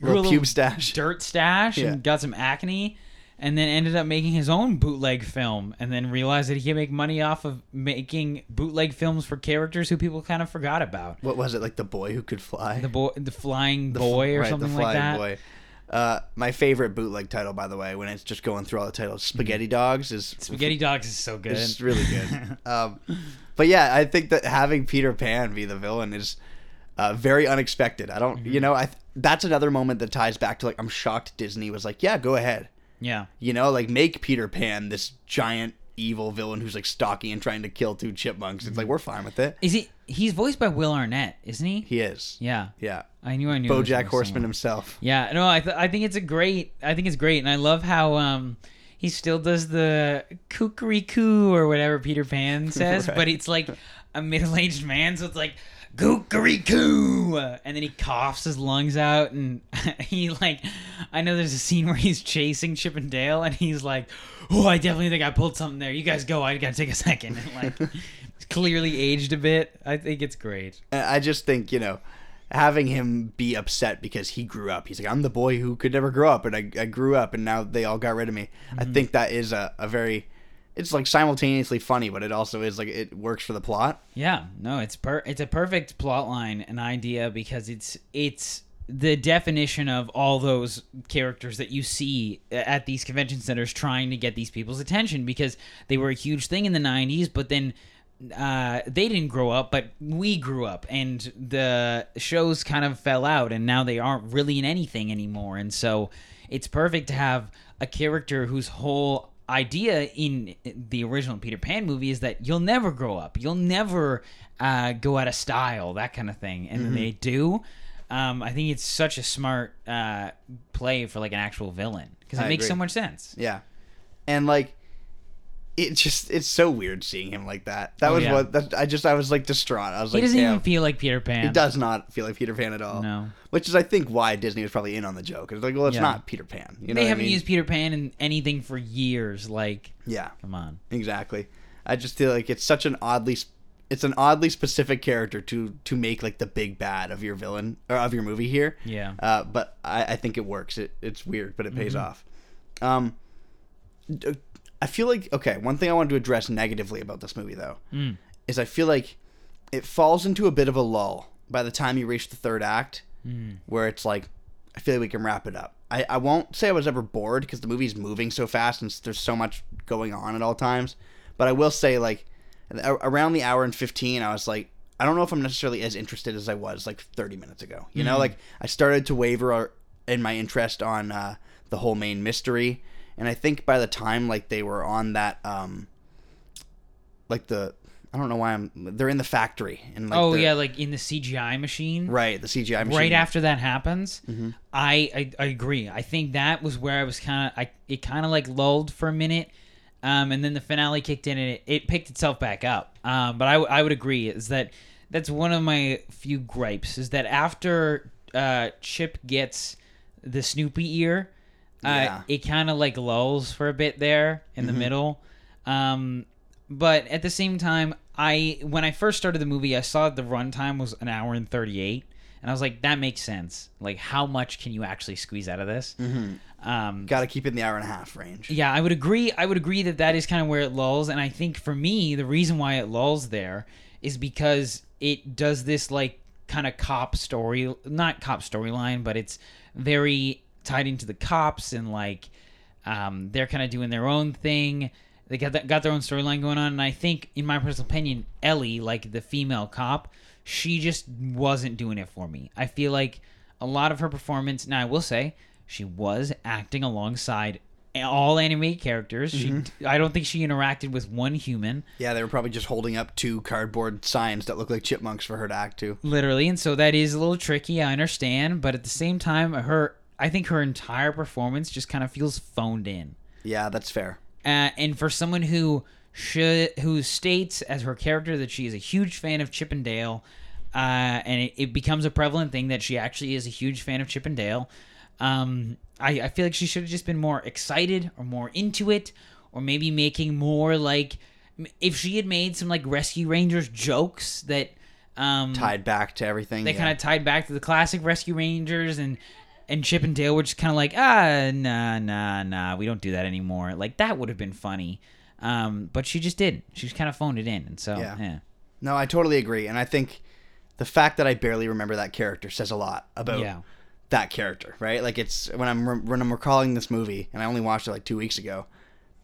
grew little a pube stash. dirt stash, Yeah. and got some acne. And then ended up making his own bootleg film, and then realized that he could make money off of making bootleg films for characters who people kind of forgot about. What was it like? The boy who could fly. The boy, the flying The boy, or right, something the like flying that. Boy. Uh, my favorite bootleg title, by the way, when it's just going through all the titles, Spaghetti Dogs is Mm-hmm. Spaghetti Dogs is so good. It's really good. um, but yeah, I think that having Peter Pan be the villain is uh, very unexpected. I don't, Mm-hmm. you know, I th- that's another moment that ties back to like I'm shocked Disney was like, yeah, go ahead, yeah. you know, like make Peter Pan this giant evil villain who's like stalking and trying to kill two chipmunks. It's like Mm-hmm. we're fine with it. Is he? He's voiced by Will Arnett, isn't he? He is. Yeah. Yeah. I knew I knew. BoJack Horseman somewhere. himself. Yeah. No, I th- I think it's a great. I think it's great, and I love how um he still does the coo or whatever Peter Pan says, Right. but it's like a middle aged man, so it's like coo and then he coughs his lungs out, and he like, I know there's a scene where he's chasing Chip and Dale, and he's like, "Oh, I definitely think I pulled something there. You guys go. I gotta take a second. And like, clearly aged a bit. I think it's great. I just think, you know, having him be upset because he grew up. He's like, I'm the boy who could never grow up, and I, I grew up, and now they all got rid of me. I Mm-hmm. think that is a, a very, it's like simultaneously funny, but it also is like it works for the plot. Yeah, no, it's per it's a perfect plot line and idea because it's it's the definition of all those characters that you see at these convention centers trying to get these people's attention because they were a huge thing in the 90s but then uh, they didn't grow up but we grew up and the shows kind of fell out and now they aren't really in anything anymore and so it's perfect to have a character whose whole idea in the original Peter Pan movie is that you'll never grow up, you'll never uh, go out of style, that kind of thing, and then they do. Um, I think it's such a smart uh, play for like an actual villain because it I makes so much sense. Yeah, and like, it just it's so weird seeing him like that. That Oh, was yeah. what that, I just I was like distraught. I was He like, doesn't damn. even feel like Peter Pan. It does not feel like Peter Pan at all. No. Which is, I think, why Disney was probably in on the joke. It's like, well, it's Yeah. not Peter Pan. You know they haven't mean? used Peter Pan in anything for years. Like, Yeah. come on. Exactly. I just feel like it's such an oddly, sp- it's an oddly specific character to to make like the big bad of your villain or of your movie here. Yeah. Uh, but I, I think it works. It it's weird, but it pays Mm-hmm. off. Um, I feel like okay. One thing I wanted to address negatively about this movie though Mm. is I feel like it falls into a bit of a lull by the time you reach the third act, Mm. where it's like I feel like we can wrap it up. I, I won't say I was ever bored because the movie's moving so fast and there's so much going on at all times. But I will say like around the hour and 15 I was like I don't know if I'm necessarily as interested as I was like 30 minutes ago. You know, like I started to waver uh, in my interest on uh, the whole main mystery and I think by the time like they were on that um like the I don't know why I'm they're in the factory and like oh yeah, like in the CGI machine. right the CGI machine right after that happens Mm-hmm. I, I i agree i think that was where i was kind of i it kind of like lulled for a minute um and then the finale kicked in and it, it picked itself back up um but I would agree is that that's one of my few gripes is that after uh chip gets the snoopy ear Uh, Yeah. It kind of like lulls for a bit there in the middle. Um, but at the same time, I when I first started the movie, I saw the runtime was an hour and thirty eight, and I was like, that makes sense. Like, how much can you actually squeeze out of this? Um, Got to keep it in the hour and a half range. yeah, I would agree. I would agree that that is kind of where it lulls, and I think for me, the reason why it lulls there is because it does this like kind of cop story, not cop storyline, but it's very tied into the cops and like um, they're kind of doing their own thing. They got that, got their own storyline going on, and I think, in my personal opinion, Ellie, like the female cop, she just wasn't doing it for me. I feel like a lot of her performance. Now, I will say she was acting alongside all anime characters. She, I don't think she interacted with one human, Yeah, they were probably just holding up two cardboard signs that look like chipmunks for her to act to. literally, and so that is a little tricky. I understand, but at the same time, her, I think her entire performance just kind of feels phoned in. Yeah, that's fair. Uh, and for someone who should who states as her character that she is a huge fan of Chip and Dale, uh, and it, it becomes a prevalent thing that she actually is a huge fan of Chip and Dale. Um, I, I feel like she should have just been more excited or more into it, or maybe making more like if she had made some like Rescue Rangers jokes that um, Tied back to everything. they yeah. kind of tied back to the classic Rescue Rangers and and Chip and Dale were just kind of like ah nah nah nah we don't do that anymore like that would have been funny um but she just didn't she just kind of phoned it in and so Yeah. yeah No, I totally agree, and I think the fact that I barely remember that character says a lot about Yeah. that character, right? Like it's when I'm re- when I'm recalling this movie, and I only watched it like two weeks ago.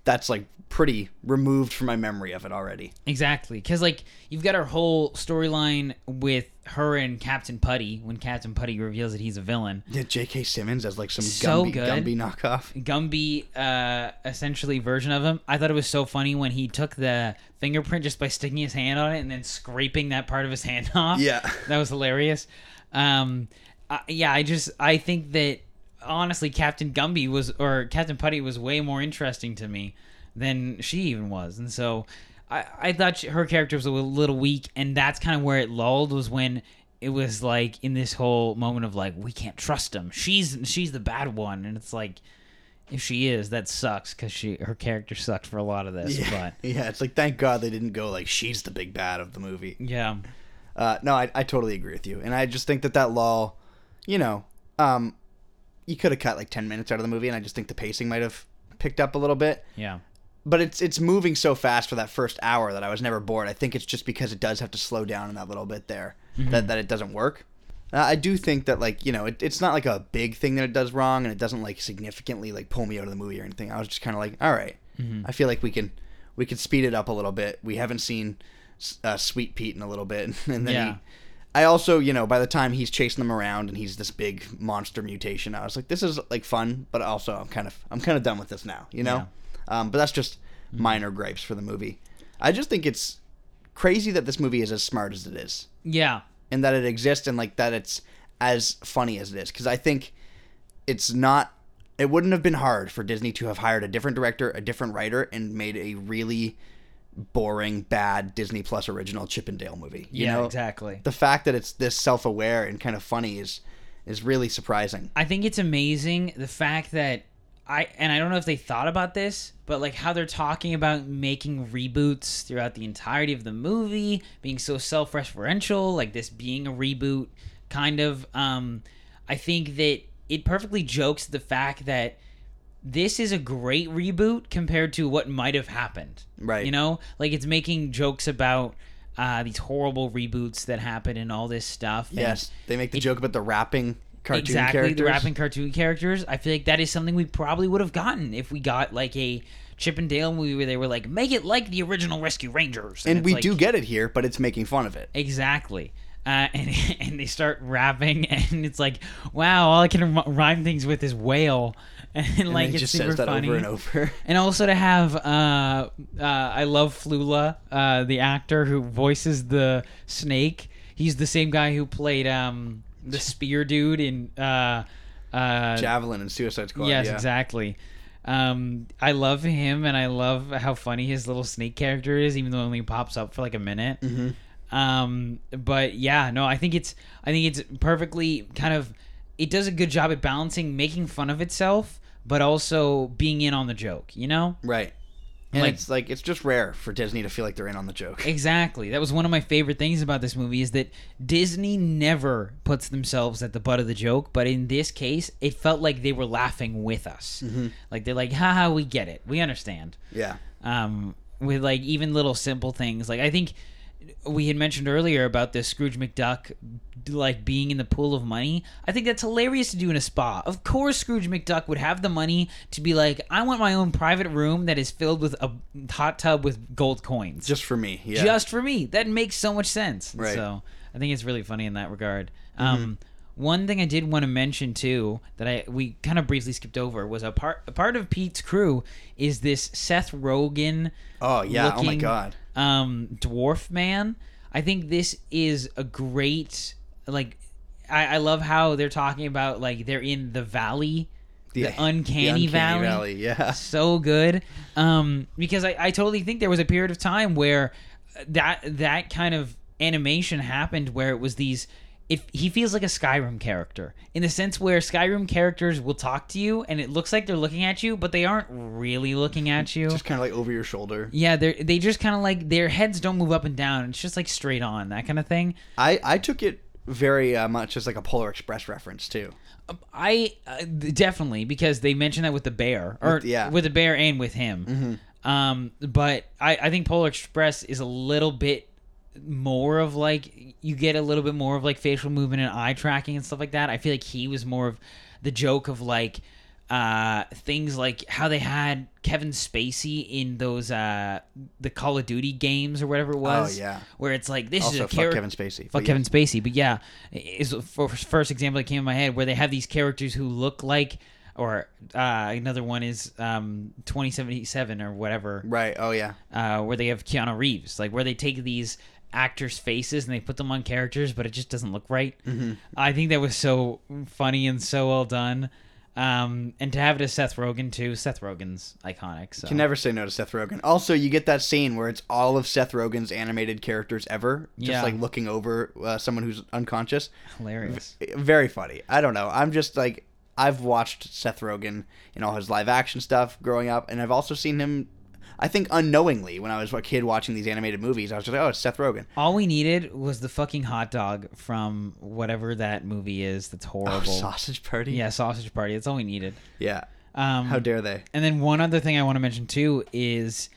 That's like pretty removed from my memory of it already. exactly because like you've got her whole storyline with her and Captain Putty when Captain Putty reveals that he's a villain Yeah, J.K. Simmons as like some So Gumby, good. Gumby knockoff. Gumby uh, essentially version of him. I thought it was so funny when he took the fingerprint just by sticking his hand on it and then scraping that part of his hand off. Yeah. that was hilarious. Um, uh, yeah, I just I think that honestly, Captain Gumby was or Captain Putty was way more interesting to me than she even was, and so I I thought she, her character was a little weak, and that's kind of where it lulled was when. It was like in this whole moment of like we can't trust him. She's she's the bad one, and it's like if she is, that sucks because she her character sucked for a lot of this. Yeah. But yeah, it's like thank God they didn't go like she's the big bad of the movie. yeah, Uh, no, I, I totally agree with you, and I just think that that lull, you know, um, you could have cut like ten minutes out of the movie, and I just think the pacing might have picked up a little bit. yeah, But it's it's moving so fast for that first hour that I was never bored. I think it's just because it does have to slow down in that little bit there that that it doesn't work. Uh, I do think that like you know it, it's not like a big thing that it does wrong, and it doesn't like significantly like pull me out of the movie or anything. I was just kind of like, all right, I feel like we can we can speed it up a little bit. We haven't seen uh, Sweet Pete in a little bit, and then Yeah. he. I also, you know, by the time he's chasing them around and he's this big monster mutation, I was like, this is like fun, but also I'm kind of I'm kind of done with this now, you know. Um, but that's just minor gripes for the movie. I just think it's crazy that this movie is as smart as it is. Yeah, and that it exists and like that it's as funny as it is. Because i think it's not it wouldn't have been hard for disney to have hired a different director a different writer and made a really boring bad disney plus original chip and dale movie you yeah, know? exactly. the fact that it's this self-aware and kind of funny is is really surprising. I think it's amazing the fact that I and I don't know if they thought about this, but like how they're talking about making reboots throughout the entirety of the movie, being so self-referential, like this being a reboot kind of um I think that it perfectly jokes the fact that this is a great reboot compared to what might have happened. Right. You know, like it's making jokes about uh, these horrible reboots that happen and all this stuff. yes they make the it- joke about the rapping cartoon exactly characters. the rapping cartoon characters. I feel like that is something we probably would have gotten if we got like a chip and dale movie where they were like make it like the original rescue rangers. And it's we like- do get it here but it's making fun of it. Exactly. Uh, and and they start rapping and it's like wow all i can rhyme- things with is whale. And, and like it's just super says that funny. over and over. And also to have uh, uh, I love Flula, uh, the actor who voices the snake. He's the same guy who played um, the spear dude in uh, uh, javelin and suicide squad yes, yeah. exactly. Um, I love him, and I love how funny his little snake character is, even though it only pops up for like a minute. Mm-hmm. Um, but yeah, no, I think it's I think it's perfectly kind of it does a good job at balancing making fun of itself, but also being in on the joke. You know. Right. And Like- it's like it's just rare for Disney to feel like they're in on the joke. Exactly. That was one of my favorite things about this movie is that Disney never puts themselves at the butt of the joke, but in this case, it felt like they were laughing with us. Like they're like, haha, we get it. We understand. Yeah. Um, with like even little simple things. Like I think we had mentioned earlier about this Scrooge McDuck like being in the pool of money. I think that's hilarious to do in a spa. Of course Scrooge McDuck would have the money to be like, I want my own private room that is filled with a hot tub with gold coins Just for me. Yeah. just for me. That makes so much sense. Right. So I think it's really funny in that regard. Um, one thing I did want to mention too that I we kind of briefly skipped over was a part a part of Pete's crew is this Seth Rogen. oh yeah. oh my god. Um, dwarf man. I think this is a great like. I, I love how they're talking about like they're in the valley, the, uncanny, valley Yeah. so good um because I, I totally think there was a period of time where that that kind of animation happened where it was these if he feels like a Skyrim character in the sense where Skyrim characters will talk to you and it looks like they're looking at you but they aren't really looking at you Just kind of like over your shoulder. yeah they they just kind of like their heads don't move up and down it's just like straight on that kind of thing I I took it very uh, much as like a Polar Express reference too. I uh, definitely because they mentioned that with the bear or With- yeah. with the bear and with him. Um, but I, I think Polar Express is a little bit more of like you get a little bit more of like facial movement and eye tracking and stuff like that. I feel like he was more of the joke of like uh things like how they had Kevin Spacey in those uh the Call of Duty games or whatever it was. Oh, yeah. Where it's like this Also, is a character Kevin Spacey. Fuck yeah. Kevin Spacey, but yeah, is for first example that came in my head where they have these characters who look like, or uh, another one is um, 2077 or whatever, Right. Oh yeah. uh, where they have Keanu Reeves, like where they take these actors' faces and they put them on characters, but it just doesn't look right. Mm-hmm. I think that was so funny and so well done. Um, and to have it as Seth Rogen too, Seth Rogen's iconic. So Can never say no to Seth Rogen. Also, you get that scene where it's all of Seth Rogen's animated characters ever, just Yeah. like looking over uh, someone who's unconscious. hilarious. Very funny. I don't know. I'm just like I've watched Seth Rogen in all his live action stuff growing up, and I've also seen him. I think unknowingly when I was a kid watching these animated movies, I was just like, oh, it's Seth Rogen. All we needed was the fucking hot dog from whatever that movie is. That's Oh, horrible. Sausage Party. Yeah, sausage party. That's all we needed. Yeah. Um, How dare they? and then one other thing I want to mention too is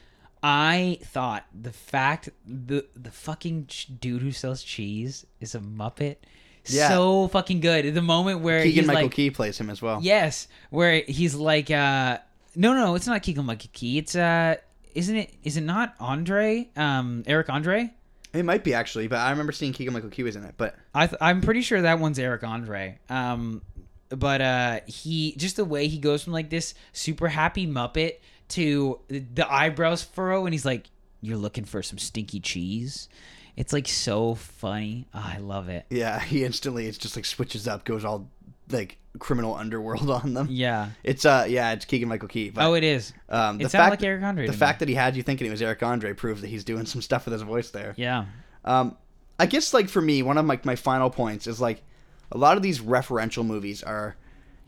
I thought the fact the the fucking ch- dude who sells cheese is a Muppet. Yeah. So fucking good. The moment where Keegan Michael like, Key plays him as well. yes, where he's like, uh, no, no, no, it's not Keegan Michael Key. It's uh, isn't it? Is it not Andre? Um, Eric Andre. It might be actually, but I remember seeing Keegan Michael Key was in it. But I th- I'm pretty sure that one's Eric Andre. Um, but uh, he just the way he goes from like this super happy Muppet to the eyebrows furrow, and he's like, "You're looking for some stinky cheese." It's like so funny. Ah, I love it. yeah, he instantly it's just like switches up, goes all like criminal underworld on them. Yeah. It's uh yeah, it's Keegan Michael Key. But, oh, it is. um, the it sounded fact like Eric Andre. the me. fact that he had you thinking it was Eric Andre proves that he's doing some stuff with his voice there. Yeah. Um, I guess like for me, one of my my final points is like a lot of these referential movies are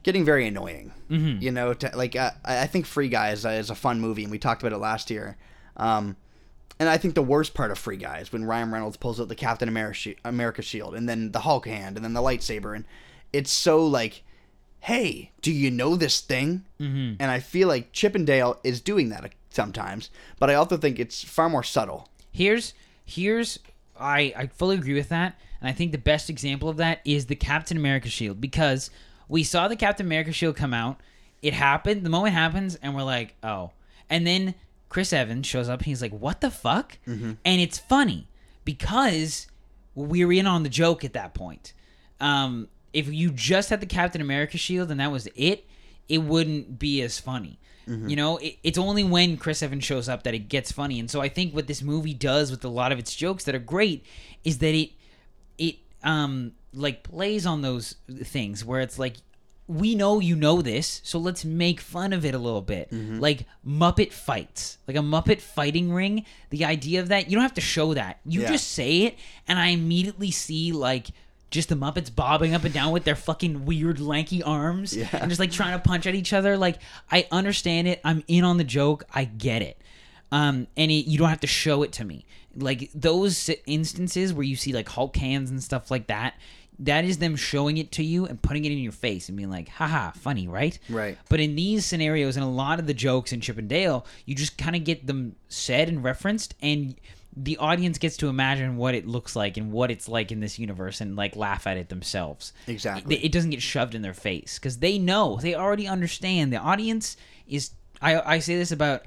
getting very annoying. Mhm. You know, to, like uh, I I think Free Guy is, a- is a fun movie, and we talked about it last year. Um, and I think the worst part of Free Guy is when Ryan Reynolds pulls out the Captain America, America shield, and then the Hulk hand, and then the lightsaber, and it's so like, hey, do you know this thing? Mm-hmm. And I feel like Chip and Dale is doing that sometimes, but I also think it's far more subtle. Here's here's I I fully agree with that, and I think the best example of that is the Captain America shield because we saw the Captain America shield come out. It happened. The moment happens, and we're like, oh. And then Chris Evans shows up. And he's like, what the fuck? And it's funny because we're in on the joke at that point. Um, if you just had the Captain America shield and that was it, it wouldn't be as funny. You know, it, it's only when Chris Evans shows up that it gets funny. And so I think what this movie does with a lot of its jokes that are great is that it it um like plays on those things where it's like we know you know this, so let's make fun of it a little bit. Like Muppet fights, like a Muppet fighting ring. The idea of that, you don't have to show that. You Yeah. just say it, and I immediately see like just the Muppets bobbing up and down with their fucking weird lanky arms Yeah. and just like trying to punch at each other. Like I understand it. I'm in on the joke. I get it. Um, and it, you don't have to show it to me. Like those instances where you see like Hulk hands and stuff like that. That is them showing it to you and putting it in your face and being like, haha, funny, right? Right. But in these scenarios and a lot of the jokes in Chip and Dale, you just kind of get them said and referenced, and the audience gets to imagine what it looks like and what it's like in this universe and like laugh at it themselves. Exactly. It, it doesn't get shoved in their face because they know, they already understand. The audience is, I, I say this about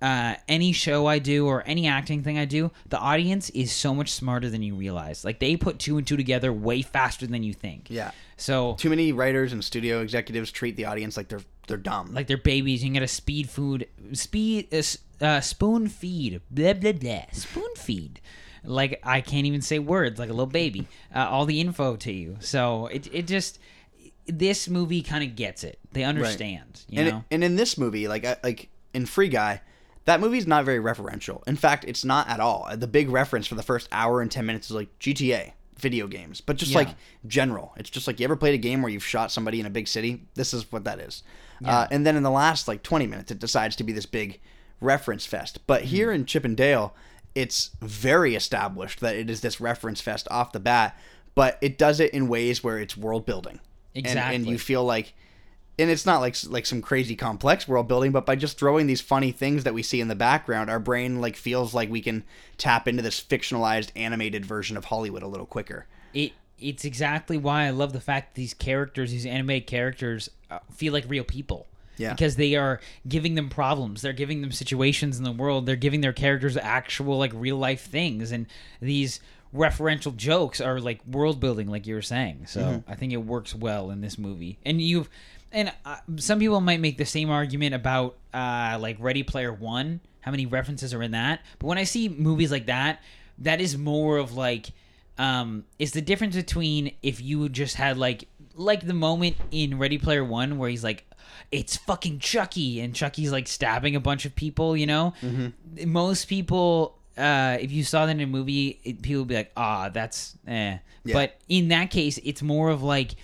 uh, any show I do or any acting thing I do, the audience is so much smarter than you realize. Like they put two and two together way faster than you think. Yeah. So Too many writers and studio executives treat the audience like they're they're dumb. like they're babies. You can get a speed food, speed, uh, uh, spoon feed, blah blah blah, spoon feed. Like I can't even say words like a little baby. Uh, all the info to you. So it it just this movie kind of gets it. They understand. You and, know. and in this movie, like I- like in Free Guy, that movie's not very referential. In fact, it's not at all. The big reference for the first hour and ten minutes is like GTA video games, but just Yeah. like general. It's just like you ever played a game where you've shot somebody in a big city. This is what that is. Uh, and then in the last like twenty minutes, it decides to be this big reference fest. But Mm-hmm. here in Chip and Dale, it's very established that it is this reference fest off the bat. But it does it in ways where it's world building. And- and you feel like and it's not like like some crazy complex world building but by just throwing these funny things that we see in the background our brain like feels like we can tap into this fictionalized animated version of hollywood a little quicker it it's exactly why I love the fact that these characters, these animated characters, uh, feel like real people. Yeah. Because they are giving them problems. They're giving them situations in the world. They're giving their characters actual like real life things, and these referential jokes are like world building, like you were saying. So I think it works well in this movie. And you've and uh, some people might make the same argument about uh, like Ready Player One, how many references are in that. But when I see movies like that, that is more of like um it's the difference between if you just had like like the moment in Ready Player One where he's like it's fucking Chucky and Chucky's like stabbing a bunch of people, you know? Most people uh if you saw that in a movie, it, people would be like, "Ah, that's eh." Yeah. But in that case, it's more of like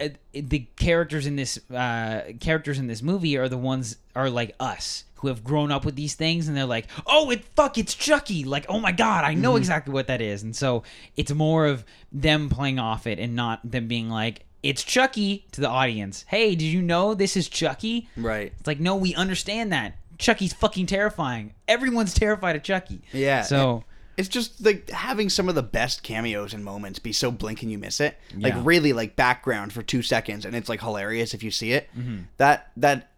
uh, the characters in this uh, characters in this movie are the ones are like us who have grown up with these things and they're like oh it fuck it's chucky like oh my god i know exactly what that is and so it's more of them playing off it and not them being like it's chucky to the audience. Hey did you know this is chucky? Right. It's like no we understand that. Chucky's fucking terrifying. Everyone's terrified of chucky. Yeah. So it's just like having some of the best cameos and moments be so blink and you miss it. Like Yeah. really like background for two seconds and it's like hilarious if you see it. Mm-hmm. that that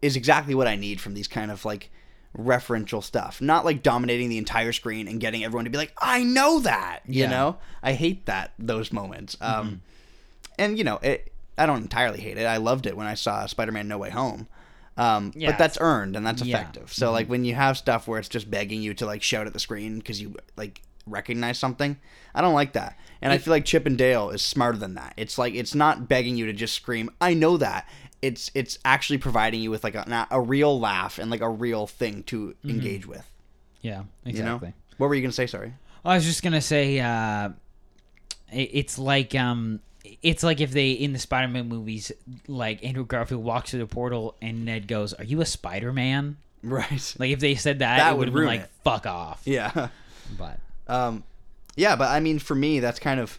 is exactly what i need from these kind of like referential stuff. Not like dominating the entire screen and getting everyone to be like i know that you Yeah. Mm-hmm. know? I hate that those moments. Um and you know it i don't entirely hate it. I loved it when i saw spider-man no way home. Um, Yeah. but that's earned and that's Yeah. effective. So like when you have stuff where it's just begging you to like shout at the screen because you like recognize something i don't like that. And i feel like chip and dale is smarter than that. It's like it's not begging you to just scream i know that. It's it's actually providing you with like a, a real laugh and like a real thing to engage with. Yeah you exactly. Know what were you gonna say? Sorry. I was just gonna say, uh, it- it's like um, it's like if they in the Spider-Man movies, like Andrew Garfield walks through the portal and Ned goes, "Are you a Spider-Man?" right Like if they said that, That it would have been ruin like, it. "Fuck off." yeah But um yeah but i mean for me that's kind of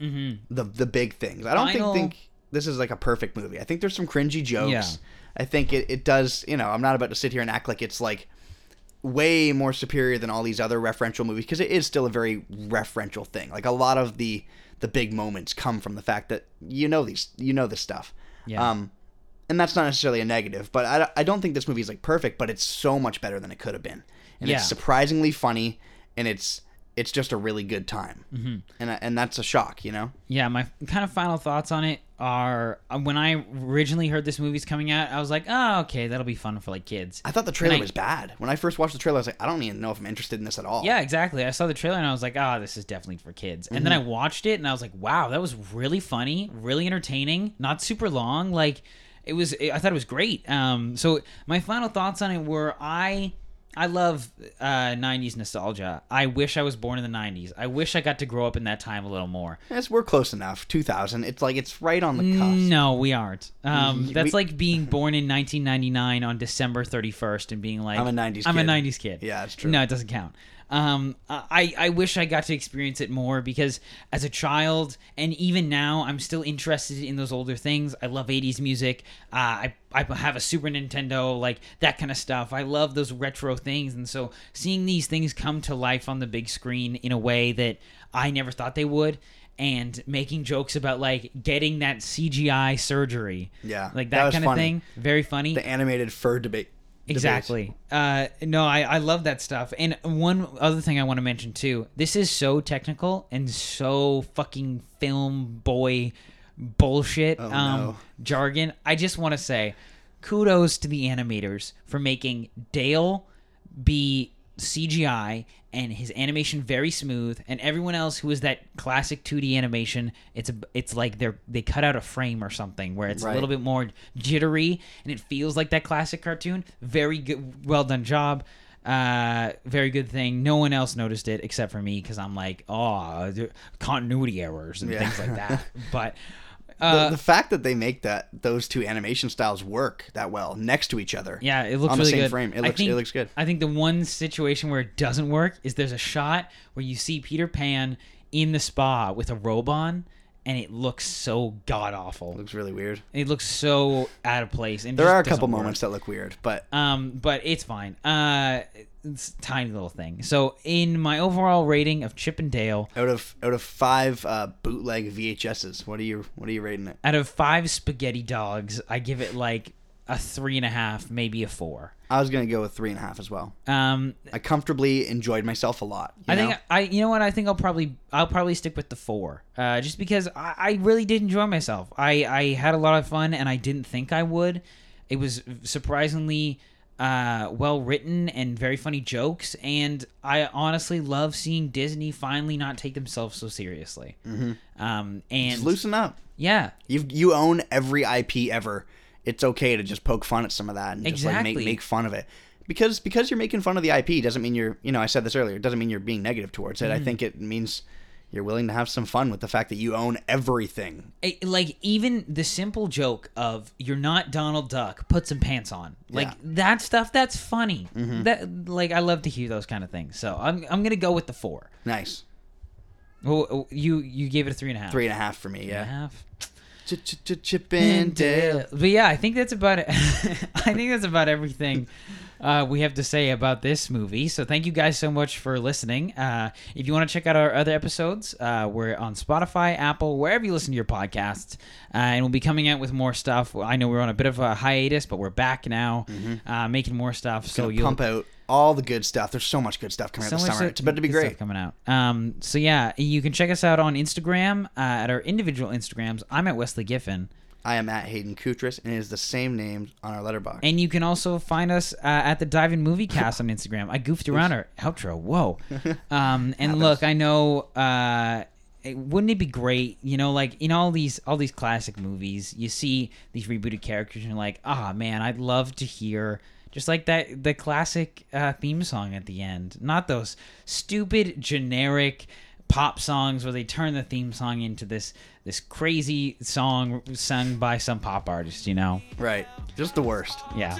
Mhm. the the big things i don't Final- think think this is like a perfect movie i think there's some cringy jokes Yeah. i think it, it does you know i'm not about to sit here and act like it's like way more superior than all these other referential movies because it is still a very referential thing like a lot of the the big moments come from the fact that you know these you know this stuff Yeah. um and that's not necessarily a negative but I, I don't think this movie is like perfect but it's so much better than it could have been and Yeah. it's surprisingly funny and it's it's just a really good time mm-hmm. and and that's a shock you know yeah, my kind of final thoughts on it are uh, when I originally heard this movie's coming out, I was like, "Oh, okay, that'll be fun for like kids." I thought the trailer I- was bad. When I first watched the trailer, I was like, I don't even know if I'm interested in this at all. Yeah, exactly. I saw the trailer and I was like, "Ah, this is definitely for kids." And then I watched it and I was like, "Wow, that was really funny, really entertaining, not super long. Like it was I thought it was great." Um so my final thoughts on it were I I love uh, 90s nostalgia. I wish I was born in the 90s. I wish I got to grow up in that time a little more. Yes, we're close enough. 2000. It's like it's right on the cusp. No, we aren't. Um, We- that's like being born in 1999 on December 31st and being like, I'm a 90s I'm kid. a 90s kid. Yeah, that's true. No, it doesn't count. Um, I, I wish I got to experience it more because as a child and even now, I'm still interested in those older things. I love 80s music. Uh, I, I have a Super Nintendo, like that kind of stuff. I love those retro things. And so seeing these things come to life on the big screen in a way that I never thought they would. And making jokes about like getting that CGI surgery, Yeah, like that that, kind of thing, very funny. The animated fur debate. Debates. Exactly. Uh, no, I, I love that stuff. And one other thing I want to mention too this is so technical and so fucking film boy bullshit Oh, um, no. jargon. I just want to say kudos to the animators for making Dale be CGI and his animation very smooth and everyone else who is that classic 2D animation it's a, it's like they're they cut out a frame or something where it's Right. a little bit more jittery and it feels like that classic cartoon very good well done job uh very good thing no one else noticed it except for me because i'm like oh continuity errors and Yeah. things like that but uh the fact that they make that those two animation styles work that well next to each other. Yeah, it looks on really the same good. frame. It I looks think- it looks good. I think the one situation where it doesn't work is there's a shot where you see Peter Pan in the spa with a robe on, and it looks so god awful. Looks really weird. It looks so out of place. And There are a couple work. moments that look weird, but Um, but it's fine. Uh, tiny little thing. So in my overall rating of Chip and Dale, out of out of five uh, bootleg VHSs, what are you what are you rating it? out of five spaghetti dogs, I give it like a three and a half, maybe a four. I was gonna go with three and a half as well. Um, I comfortably enjoyed myself a lot. you I know? think I, you know what, I think I'll probably, I'll probably stick with the four, uh, just because I, I really did enjoy myself. I, I had a lot of fun, and I didn't think I would. It was surprisingly uh, well written and very funny jokes, and I honestly love seeing Disney finally not take themselves so seriously. Mm-hmm. Um, and Just loosen up. yeah, You you own every IP ever. It's okay to just poke fun at some of that and just like make make fun of it. Because because you're making fun of the IP doesn't mean you're you know I said this earlier. It doesn't mean you're being negative towards it. Mm-hmm. I think it means you're willing to have some fun with the fact that you own everything. it- like even the simple joke of "You're not Donald Duck, put some pants on," like Yeah. that stuff. That's funny. Mm-hmm. That like I love to hear those kind of things. So I'm I'm gonna go with the four. Nice. Well, you you gave it a three and a half. Three and a half for me. Yeah. half. Chip and Dale. But yeah, I think that's about it. I think that's about everything uh, we have to say about this movie. So thank you guys so much for listening. Uh, if you want to check out our other episodes, uh, we're on Spotify, Apple, wherever you listen to your podcasts, uh, and we'll be coming out with more stuff. I know we're on a bit of a hiatus, but we're back now, uh, making more stuff. So So you'll pump out all the good stuff. There's so much good stuff coming out this summer. It's about to be great. coming out. Um, so yeah, you can check us out on Instagram uh, at our individual Instagrams. I'm at Wesley Giffen. I am at Hayden Koutras, and it is the same name on our Letterboxd. And you can also find us uh, at the Dive-In Moviecast on Instagram. I goofed around our outro. Whoa. Um, and look, I know. Uh, it- wouldn't it be great, you know, like in all these all these classic movies, you see these rebooted characters, and you're like, ah, man, I'd love to hear just like that the classic uh, theme song at the end, not those stupid generic pop songs where they turn the theme song into this this crazy song sung by some pop artist, you know? Right. Just the worst. Yeah.